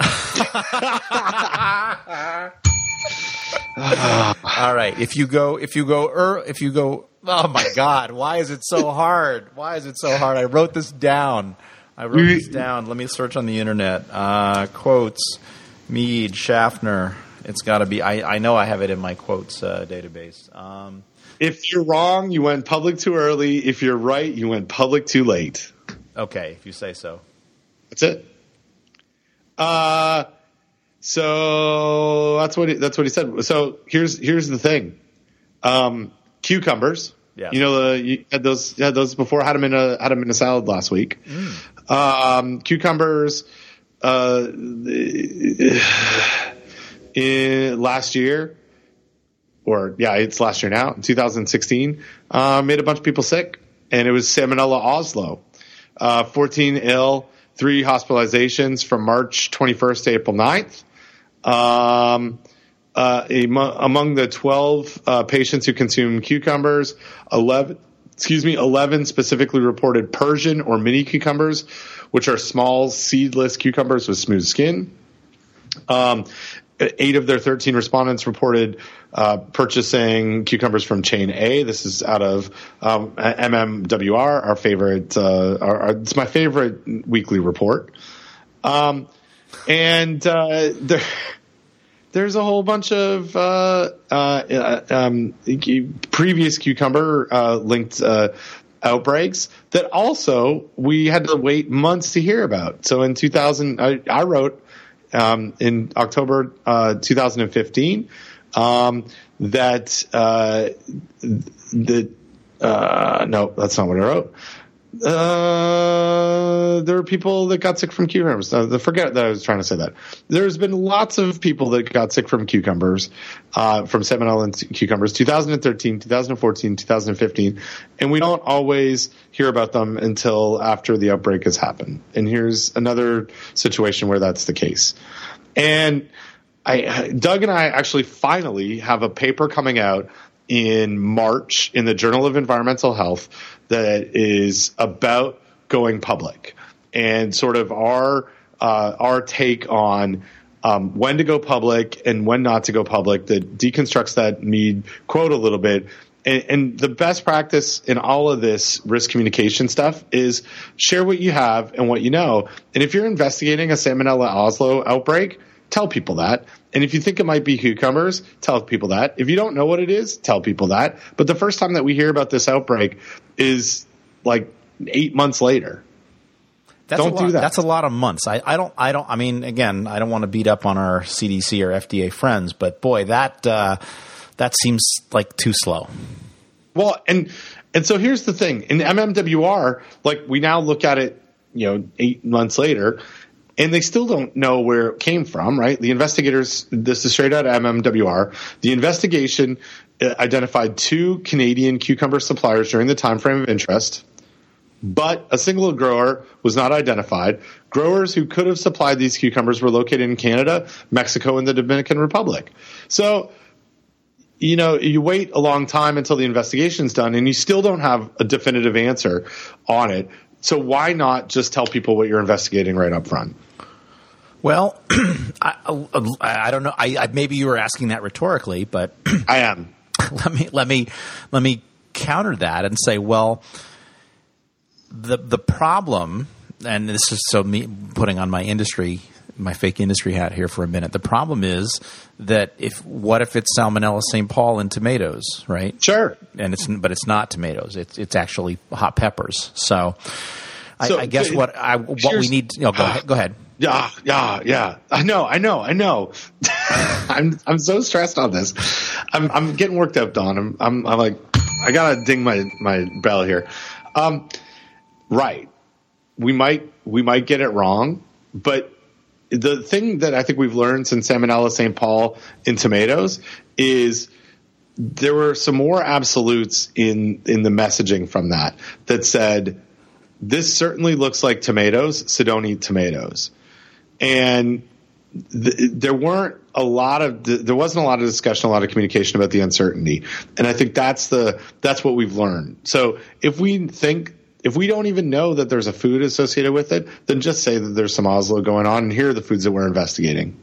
All right. If you go, if you go, er, if you go, oh my God, why is it so hard? Why is it so hard? I wrote this down. I wrote this down. Let me search on the internet. Uh, quotes, Mead, Schaffner. It's got to be. I, I know I have it in my quotes uh, database. Um, if you're wrong, you went public too early. If you're right, you went public too late. okay, if you say so. That's it. Uh, so that's what he, that's what he said. So here's here's the thing. Um, cucumbers. Yeah. You know the you had those you had those before. Had them in a had them in a salad last week. Um, cucumbers. Uh, [SIGHS] in last year, or yeah, it's last year now, in 2016, uh, made a bunch of people sick, and it was Salmonella Oslo. Uh, 14 ill, three hospitalizations from March 21st to April 9th. Um, uh, among the 12 uh, patients who consumed cucumbers, 11, excuse me, 11 specifically reported Persian or mini cucumbers, which are small seedless cucumbers with smooth skin. Um, eight of their 13 respondents reported uh, purchasing cucumbers from Chain A. This is out of um, MMWR, our favorite. Uh, our, our, it's my favorite weekly report. Um, and uh, [LAUGHS] there's a whole bunch of uh, uh, um, previous cucumber uh, linked outbreaks that also we had to wait months to hear about. So in 2000, I, I wrote um, in October uh, 2015 um, that uh, the uh, no, that's not what I wrote. Uh, there are people that got sick from cucumbers. Uh, forget that I was trying to say that. There's been lots of people that got sick from cucumbers, uh, from salmonella cucumbers, 2013, 2014, 2015, and we don't always hear about them until after the outbreak has happened. And here's another situation where that's the case. And I, Doug and I actually finally have a paper coming out in March in the Journal of Environmental Health that is about going public and sort of our uh, our take on um, when to go public and when not to go public that deconstructs that Mead quote a little bit. And, and, the best practice in all of this risk communication stuff is share what you have and what you know. And if you're investigating a Salmonella Oslo outbreak, tell people that. And if you think it might be cucumbers, tell people that. If you don't know what it is, tell people that. But the first time that we hear about this outbreak is like eight months later. That's don't do that. That's a lot of months. I, I don't. I don't. I mean, again, I don't want to beat up on our CDC or FDA friends, but boy, that uh, that seems like too slow. Well, and and so here's the thing in MMWR, like we now look at it, you know, eight months later, and they still don't know where it came from, right? The investigators, this is straight out of MMWR. The investigation uh, identified two Canadian cucumber suppliers during the time frame of interest, but a single grower was not identified. Growers who could have supplied these cucumbers were located in Canada, Mexico, and the Dominican Republic. So, you know, you wait a long time until the investigation's done and you still don't have a definitive answer on it. So why not just tell people what you're investigating right up front? Well, [CLEARS THROAT] I, I, don't know. I, I, maybe you were asking that rhetorically, but [CLEARS THROAT] I am. Let me let me let me counter that and say, well, the the problem, and this is so me putting on my industry my fake industry hat here for a minute. The problem is that if what if it's Salmonella St. Paul in tomatoes, right? Sure. And it's but it's not tomatoes. It's it's actually hot peppers. So, so I, I, guess what I what we need. You know, go ahead. Go ahead. [SIGHS] Yeah, yeah, yeah. I know, I know, I know. [LAUGHS] I'm I'm so stressed on this. I'm I'm getting worked up, Don. I'm I'm, I'm like I gotta ding my my bell here. Um, right. We might we might get it wrong, but the thing that I think we've learned since Salmonella St. Paul in tomatoes is there were some more absolutes in in the messaging from that that said this certainly looks like tomatoes, so don't eat tomatoes and th- there weren't a lot of there wasn't a lot of discussion, a lot of communication about the uncertainty, and I think that's the that's what we've learned. So if we think if we don't even know that there's a food associated with it, then just say that there's some Oslo going on, and here are the foods that we're investigating,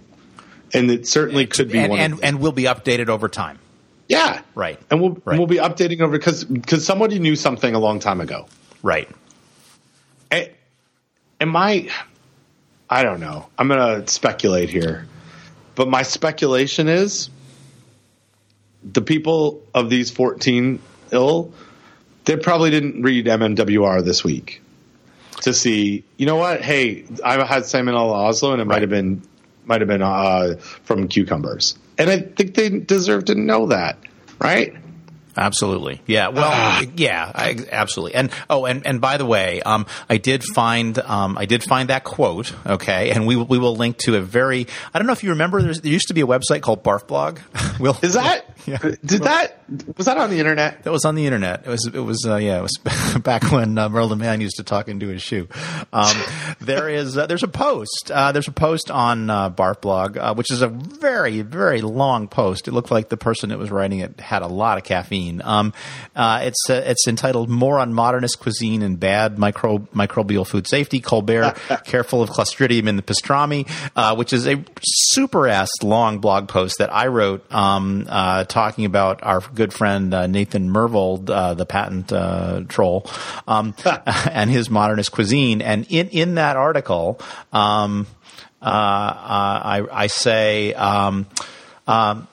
and it certainly could be and, one, and, and will be updated over time. Yeah, right, and we'll right. we'll be updating over because because somebody knew something a long time ago, right. And, and my I don't know. I'm going to speculate here. But my speculation is the people of these 14 ill, they probably didn't read MMWR this week to see, you know what? Hey, I had Salmonella Oslo and it right. might have been might have been uh, from cucumbers. And I think they deserve to know that, right? Absolutely. Yeah. Well, ah. yeah, I, absolutely. And oh, and, and by the way, um, I did find um, I did find that quote. Okay, and we we will link to a very. I don't know if you remember. there used to be a website called Barf Blog. [LAUGHS] we'll, Is that? Yeah. Did that was that on the internet? That was on the internet. It was it was uh, yeah. It was [LAUGHS] back when uh, Merlin Mann used to talk into his shoe. Um, [LAUGHS] there is uh, there's a post. Uh, there's a post on uh, Barf Blog, uh, which is a very very long post. It looked like the person that was writing it had a lot of caffeine. Um, uh, it's uh, it's entitled "More on Modernist Cuisine and Bad Micro Microbial Food Safety." Colbert [LAUGHS] careful of Clostridium in the pastrami, uh, which is a super ass long blog post that I wrote um, uh, talking about our good friend uh, Nathan Myhrvold, uh, the patent uh, troll, um, [LAUGHS] [LAUGHS] and his modernist cuisine. And in in that article, um, uh, uh, I, I say. Um, um,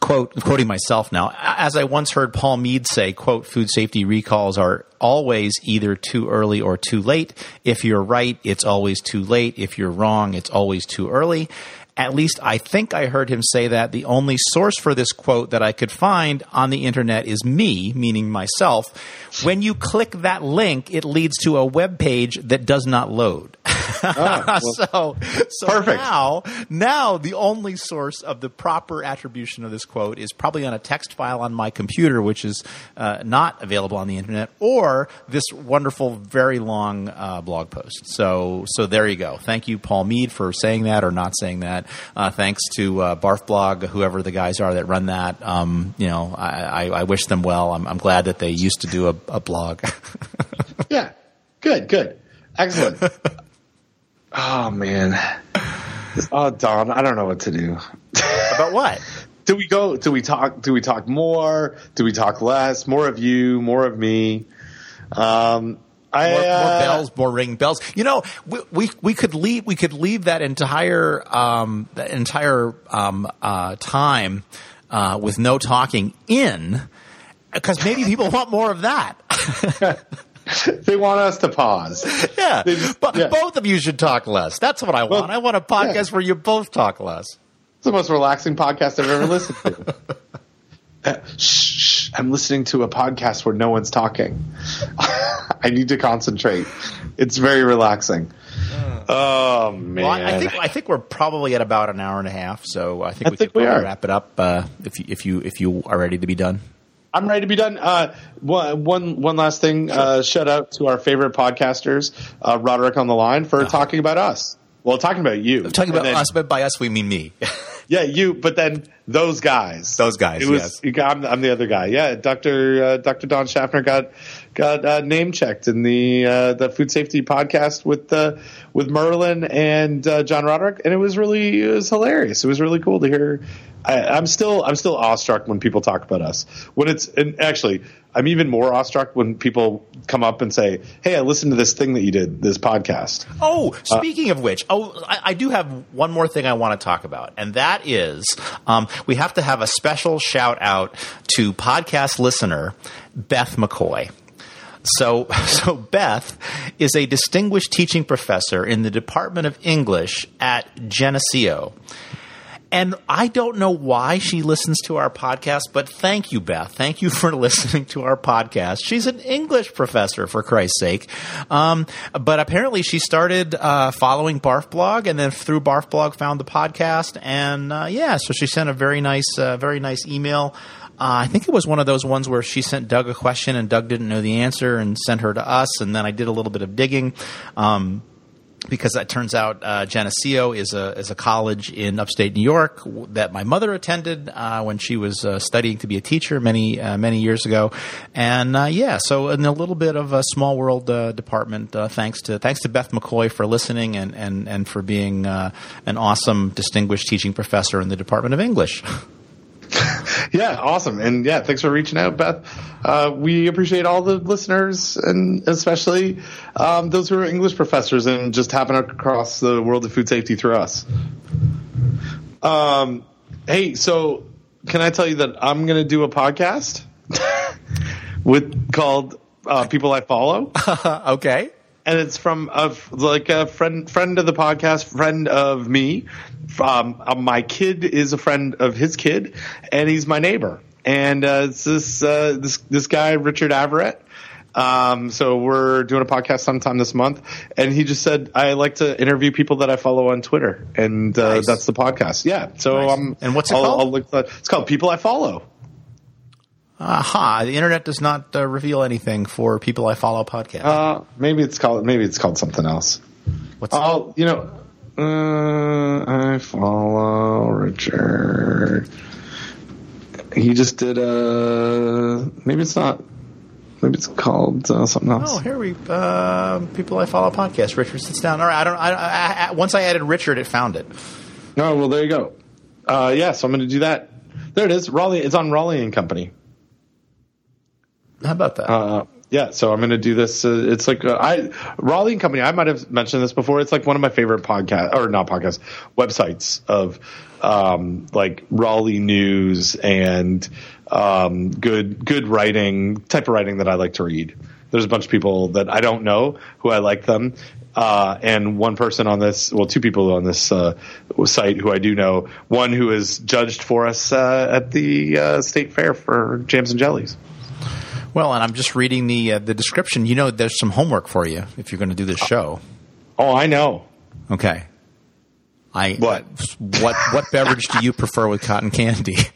quote quoting myself now as i once heard paul mead say quote food safety recalls are always either too early or too late if you're right it's always too late if you're wrong it's always too early at least i think i heard him say that the only source for this quote that i could find on the internet is me meaning myself when you click that link it leads to a web page that does not load [LAUGHS] well, [LAUGHS] so, so perfect. now, now the only source of the proper attribution of this quote is probably on a text file on my computer, which is uh, not available on the internet, or this wonderful, very long uh, blog post. So, so there you go. Thank you, Paul Mead, for saying that or not saying that. Uh, thanks to uh, Barf Blog, whoever the guys are that run that. Um, you know, I, I, I wish them well. I'm, I'm glad that they used to do a, a blog. [LAUGHS] yeah, good, good, excellent. [LAUGHS] oh man, oh Don, I don't know what to do. About what? [LAUGHS] do we go? Do we talk? Do we talk more? Do we talk less? More of you, more of me. Um, I, more, more uh, bells, more ring bells. You know, we, we we could leave we could leave that entire um, that entire um, uh, time uh, with no talking in because maybe [LAUGHS] people want more of that. [LAUGHS] they want us to pause. yeah, just- but yeah. both of you should talk less. That's what I want. Well, I want a podcast where you both talk less. It's the most relaxing podcast I've ever listened to. [LAUGHS] Uh, shh, shh, I'm listening to a podcast where no one's talking. [LAUGHS] I need to concentrate. It's very relaxing. Oh man! Well, I, I think I think we're probably at about an hour and a half, so I think I we think could we probably are. wrap it up uh, if you, if you if you are ready to be done. I'm ready to be done. Uh, one, one, last thing. Uh, shout out to our favorite podcasters, uh, Roderick on the line, for talking about us. Well, talking about you. I'm Talking about then- us, but by us we mean me. [LAUGHS] Yeah, you. But then those guys. Those guys, It was. yes. I'm, I'm the other guy. Yeah, Doctor uh, Doctor Don Schaffner got got uh, name checked in the uh, the food safety podcast with uh, with Merlin and uh, John Roderick, and it was really it was hilarious. It was really cool to hear. I, I'm still I'm still awestruck when people talk about us. When it's and actually, I'm even more awestruck when people come up and say, "Hey, I listened to this thing that you did, this podcast." Oh, speaking of which, oh, I, I do have one more thing I want to talk about, and that is um, we have to have a special shout out to podcast listener Beth McCoy. So, [LAUGHS] so Beth is a distinguished teaching professor in the Department of English at Geneseo. And I don't know why she listens to our podcast, but thank you, Beth. Thank you for [LAUGHS] listening to our podcast. She's an English professor, for Christ's sake. Um, but apparently, she started uh, following Barf Blog, and then through Barf Blog found the podcast. And uh, yeah, so she sent a very nice, uh, very nice email. Uh, I think it was one of those ones where she sent Doug a question, and Doug didn't know the answer, and sent her to us. And then I did a little bit of digging. Um, because it turns out uh, Geneseo is a is a college in upstate New York that my mother attended uh, when she was uh, studying to be a teacher many uh, many years ago, and uh, yeah, so in a little bit of a small world uh, department. Thanks to thanks to Beth McCoy for listening and and and for being an awesome distinguished teaching professor in the Department of English. [LAUGHS] [LAUGHS] Yeah, awesome. And yeah, thanks for reaching out, Beth. Uh, we appreciate all the listeners and especially um, those who are English professors and just happen across the world of food safety through us. Um, hey, so can I tell you that I'm going to do a podcast [LAUGHS] with called uh, People I Follow? [LAUGHS] okay. And it's from a like a friend friend of the podcast, friend of me. Um, uh, my kid is a friend of his kid, and he's my neighbor. And uh, it's this uh, this this guy Richard Averett. Um, so we're doing a podcast sometime this month, and he just said I like to interview people that I follow on Twitter, and uh, Nice. that's the podcast. Yeah, so Nice. um, And what's it I'll, called? I'll look, it's called People I Follow. Aha! The internet does not uh, reveal anything for people I follow podcast. Uh, maybe it's called maybe it's called something else. What's Oh, you know, uh, I follow Richard. He just did a. Maybe it's not. Maybe it's called uh, something else. Oh, here we uh, people I follow podcast. Richard sits down. All right, I don't. I, I, I, once I added Richard, it found it. Oh, well, there you go. Uh, yeah, so I'm going to do that. There it is. Raleigh. It's on Raleigh and Company. How about that? Uh, yeah, so I'm going to do this. Uh, it's like uh, I Raleigh and Company. I might have mentioned this before. It's like one of my favorite podcast or not podcast websites of um, like Raleigh news and um, good good writing type of writing that I like to read. There's a bunch of people that I don't know who I like them, uh, and one person on this, well, two people on this uh, site who I do know. One who is judged for us uh, at the uh, state fair for jams and jellies. Well, and I'm just reading the uh, the description. You know, there's some homework for you if you're going to do this show. Oh, I know. Okay. I What? what what beverage do you prefer with cotton candy? [LAUGHS]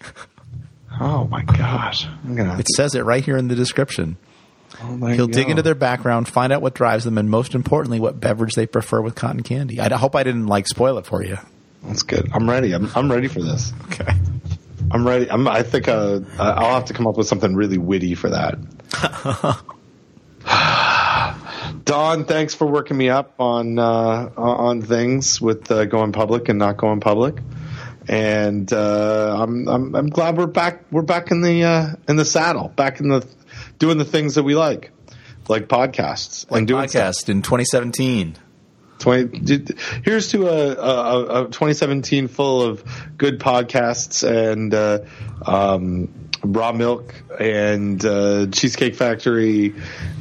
Oh my gosh! Gonna. It says it right here in the description. oh, He'll you dig into their background, find out what drives them, and most importantly, what beverage they prefer with cotton candy. I hope I didn't like spoil it for you. That's good. I'm ready. I'm I'm ready for this. Okay. I'm ready. I'm, I think uh, I'll have to come up with something really witty for that. [LAUGHS] Don, thanks for working me up on uh, on things with uh, going public and not going public, and uh, I'm, I'm I'm glad we're back. We're back in the uh, in the saddle, back in the doing the things that we like, like podcasts and doing stuff. Podcast in 2017. 20, here's to a, a, a 2017 full of good podcasts and uh, um, raw milk and uh, cheesecake factory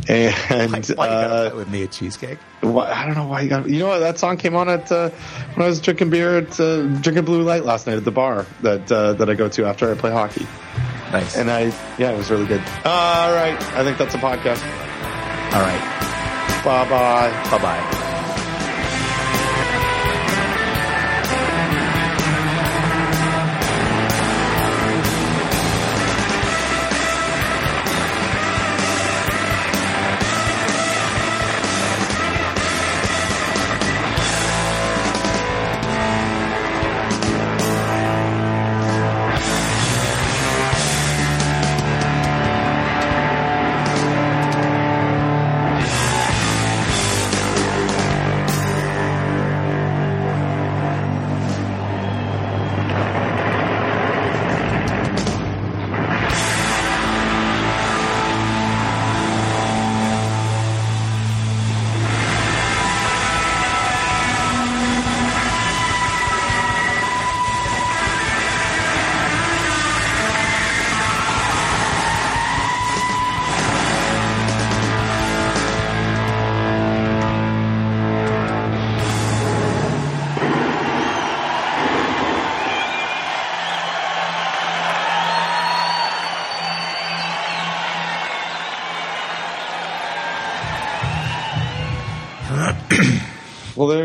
and Why you got uh, with me a cheesecake? why, I don't know why you got you know what that song came on at uh, when I was drinking beer at uh, drinking blue light last night at the bar that uh, that I go to after I play hockey Nice. and I yeah it was really good all right I think that's a podcast All right. bye bye Bye bye.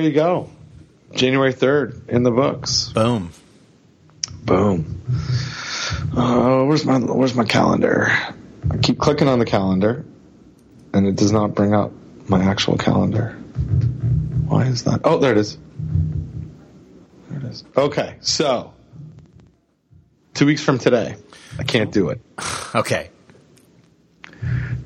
You go January 3rd in the books Boom. Boom. Uh, where's my Where's my calendar? I keep clicking on the calendar, and it does not bring up my actual calendar. Why is that? Oh, there it is. There it is. Okay, so two weeks from today, I can't do it. [SIGHS] Okay.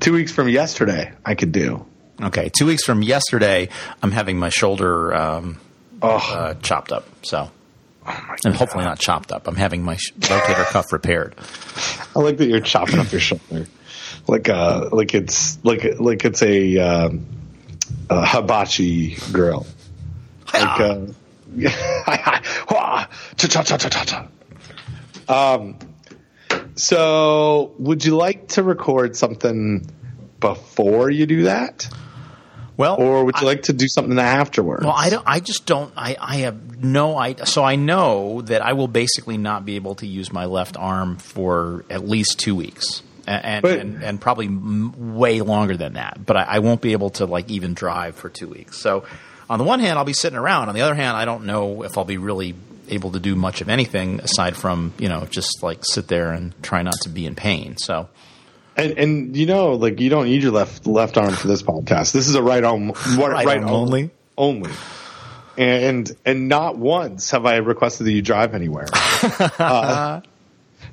Two weeks from yesterday, I could do. Okay. Two weeks from yesterday, I'm having my shoulder um, Oh, uh, chopped up. So, oh my and hopefully not chopped up. I'm having my sh- rotator cuff repaired. I like that you're chopping up your shoulder, like uh, like it's like like it's a, um, a hibachi grill. Like, uh. [LAUGHS] Um, so would you like to record something before you do that, Well, or would you I- like to do something afterwards? Well, I don't. I just don't. I, I have no. I so I know that I will basically not be able to use my left arm for at least two weeks, and and, But- and, and probably m- way longer than that. But I, I won't be able to like even drive for two weeks. So, on the one hand, I'll be sitting around. On the other hand, I don't know if I'll be really able to do much of anything aside from you know just like sit there and try not to be in pain. So. And, and you know, like you don't need your left left arm for this podcast. This is a right arm, right, right arm only, only. And and not once have I requested that you drive anywhere. [LAUGHS] uh,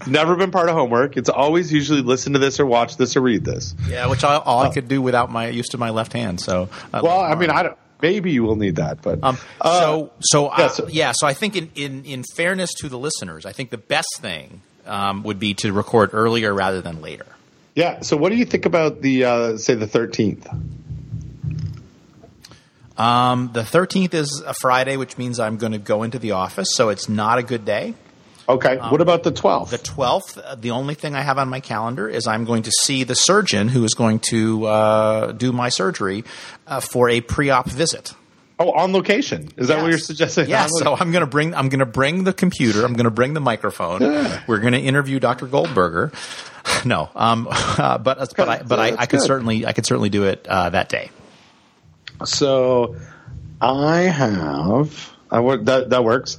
never been part of homework. It's always usually listen to this or watch this or read this. Yeah, which I, all I could do without my use to my left hand. So I well, I mean, I don't. Maybe you will need that, but um, uh, so so, yeah, so yeah. So I think in, in in fairness to the listeners, I think the best thing um, would be to record earlier rather than later. Yeah. So, what do you think about the uh, say the thirteenth? Um, the thirteenth is a Friday, which means I'm going to go into the office, so it's not a good day. Okay. Um, what about the twelfth? The twelfth. Uh, the only thing I have on my calendar is I'm going to see the surgeon who is going to uh, do my surgery uh, for a pre-op visit. Oh, on location. Is that what you're suggesting? Yeah. So I'm going to bring I'm going to bring the computer. I'm going to bring the microphone. Yeah. We're going to interview Dr. Goldberger. [LAUGHS] no, um, [LAUGHS] uh, but but I but I, I could good. certainly I could certainly do it uh, that day. So I have I work that that works.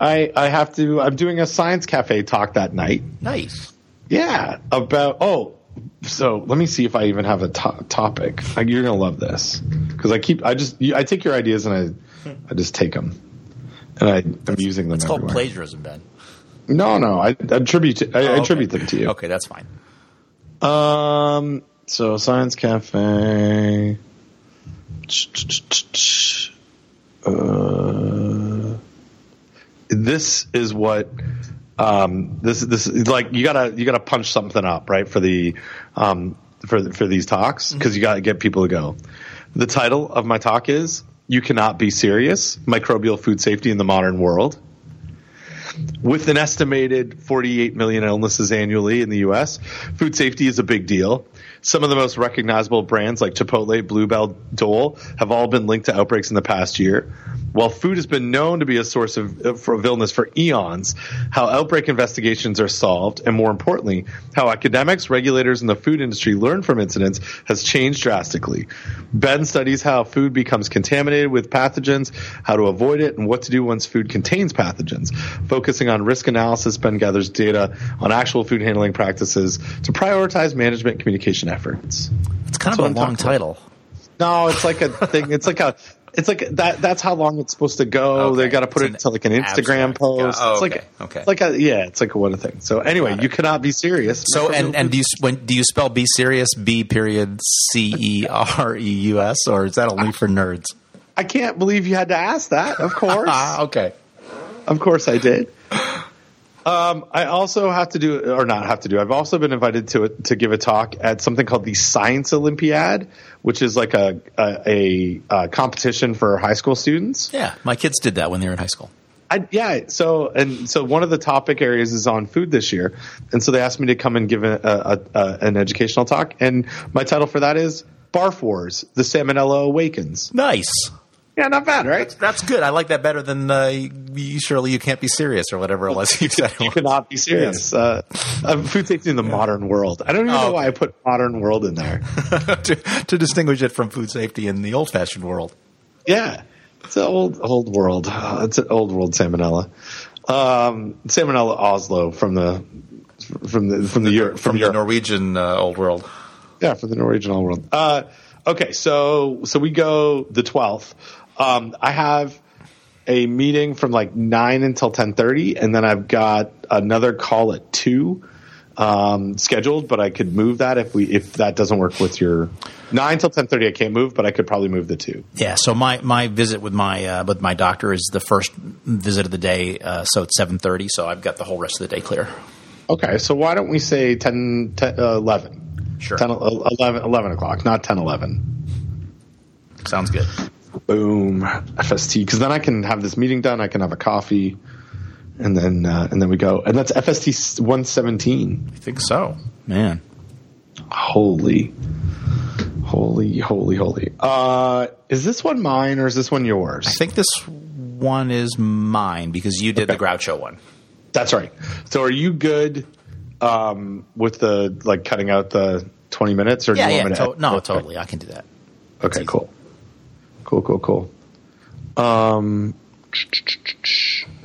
I I have to. I'm doing a science cafe talk that night. Nice. Yeah. About oh. So let me see if I even have a to- topic. you're gonna love this because I keep I just I take your ideas and I I just take them and I I'm using them. It's called plagiarism, Ben. No, no, I attribute I, oh, okay. attribute them to you. Okay, that's fine. Um. So science cafe. Uh, this is what um, this this is like you gotta you gotta punch something up right for the um, for for these talks because mm-hmm. you gotta get people to go. The title of my talk is "You Cannot Be Serious: Microbial Food Safety in the Modern World." With an estimated 48 million illnesses annually in the U.S., food safety is a big deal. Some of the most recognizable brands like Chipotle, Bluebell, Dole have all been linked to outbreaks in the past year. While food has been known to be a source of, uh, of illness for eons, how outbreak investigations are solved, and more importantly, how academics, regulators, and the food industry learn from incidents has changed drastically. Ben studies how food becomes contaminated with pathogens, how to avoid it, and what to do once food contains pathogens. Focusing on risk analysis, Ben gathers data on actual food handling practices to prioritize management communication efforts. It's kind That's of a long title. No, it's like a thing. It's like a it's like that. That's how long it's supposed to go. [LAUGHS] Okay. They got to put it's it into like an Instagram abstract. post. Oh, it's okay. like okay. It's like a yeah. It's like a one thing. So anyway, you cannot be serious. So and and do you when do you spell be serious B period C E R E U S or is that only for nerds? I can't believe you had to ask that. Of course. [LAUGHS] Ah, okay. Of course I did. Um, I also have to do, or not have to do. I've also been invited to to give a talk at something called the Science Olympiad, which is like a a, a competition for high school students. Yeah, my kids did that when they were in high school. I, yeah, so and so one of the topic areas is on food this year, and so they asked me to come and give a, a, a, an educational talk, and my title for that is Barf Wars: The Salmonella Awakens. Nice. Yeah, not bad, right? That's, that's good. I like that better than uh, you, surely you can't be serious or whatever it was you said. [LAUGHS] you cannot be serious. Yes. Uh, uh, food safety in the yeah. modern world. I don't even oh, know why I put modern world in there [LAUGHS] to, to distinguish it from food safety in the old-fashioned world. Yeah, it's an old old world. it's an old world salmonella. Um, salmonella Oslo from the from the from the, the Europe, from, from the Norwegian uh, old world. Yeah, from the Norwegian old world. Uh, okay, so so we go the twelfth. Um, I have a meeting from like nine until ten thirty, and then I've got another call at two um, scheduled. But I could move that if we if that doesn't work with your nine till ten thirty. I can't move, but I could probably move the two. Yeah. So my my visit with my uh, with my doctor is the first visit of the day. Uh, so it's seven thirty. So I've got the whole rest of the day clear. Okay. So why don't we say 10, 10 uh, 11? Sure. 10, 11, 11 o'clock, not ten eleven. Sounds good boom FST because then I can have this meeting done. I can have a coffee, and then uh, and then we go. And that's FST one seventeen. I think so, man. Holy, holy, holy, holy. Uh, is this one mine or is this one yours? I think this one is mine because you did okay. the Groucho one. That's right. So are you good um, with the like cutting out the twenty minutes or yeah, do you yeah, to- no, totally. I can do that. Okay, cool. Cool, cool, cool. Um,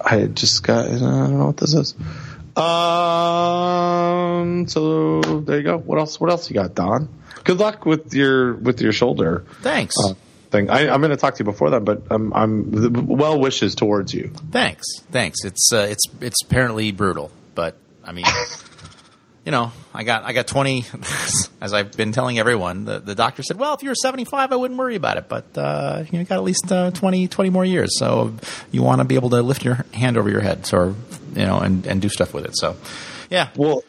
I just got. I don't know what this is. Um. So there you go. What else? What else you got, Don? Good luck with your with your shoulder Thanks. uh, thing. I, I'm going to talk to you before that, but I'm, I'm well wishes towards you. Thanks. Thanks. It's uh, it's it's apparently brutal, but I mean, [LAUGHS] you know, I got I got 20 [LAUGHS] as I've been telling everyone. The the doctor said, "Well, if you were 75, I wouldn't worry about it, but uh, you got at least uh, 20 20 more years. So you want to be able to lift your hand over your head or you know and and do stuff with it." So yeah. Well,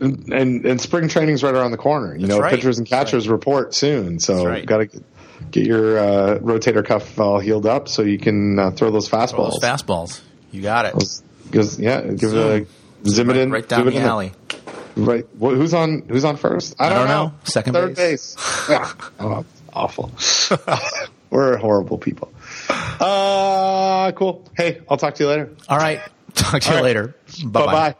and and, spring training's right around the corner. You know, right. pitchers and That's catchers report soon, so That's right. got to get, your uh, rotator cuff all healed up so you can uh, throw those fastballs. those fastballs. You got it. Because yeah, give it a zoom it right, in, right down the in. Right, Wh- who's on? Who's on first? I, don't know. Second third base. base. Ah, [LAUGHS] oh, awful. [LAUGHS] We're horrible people. Uh cool. Hey, I'll talk to you later. All right. Talk to you All right. later. Bye bye.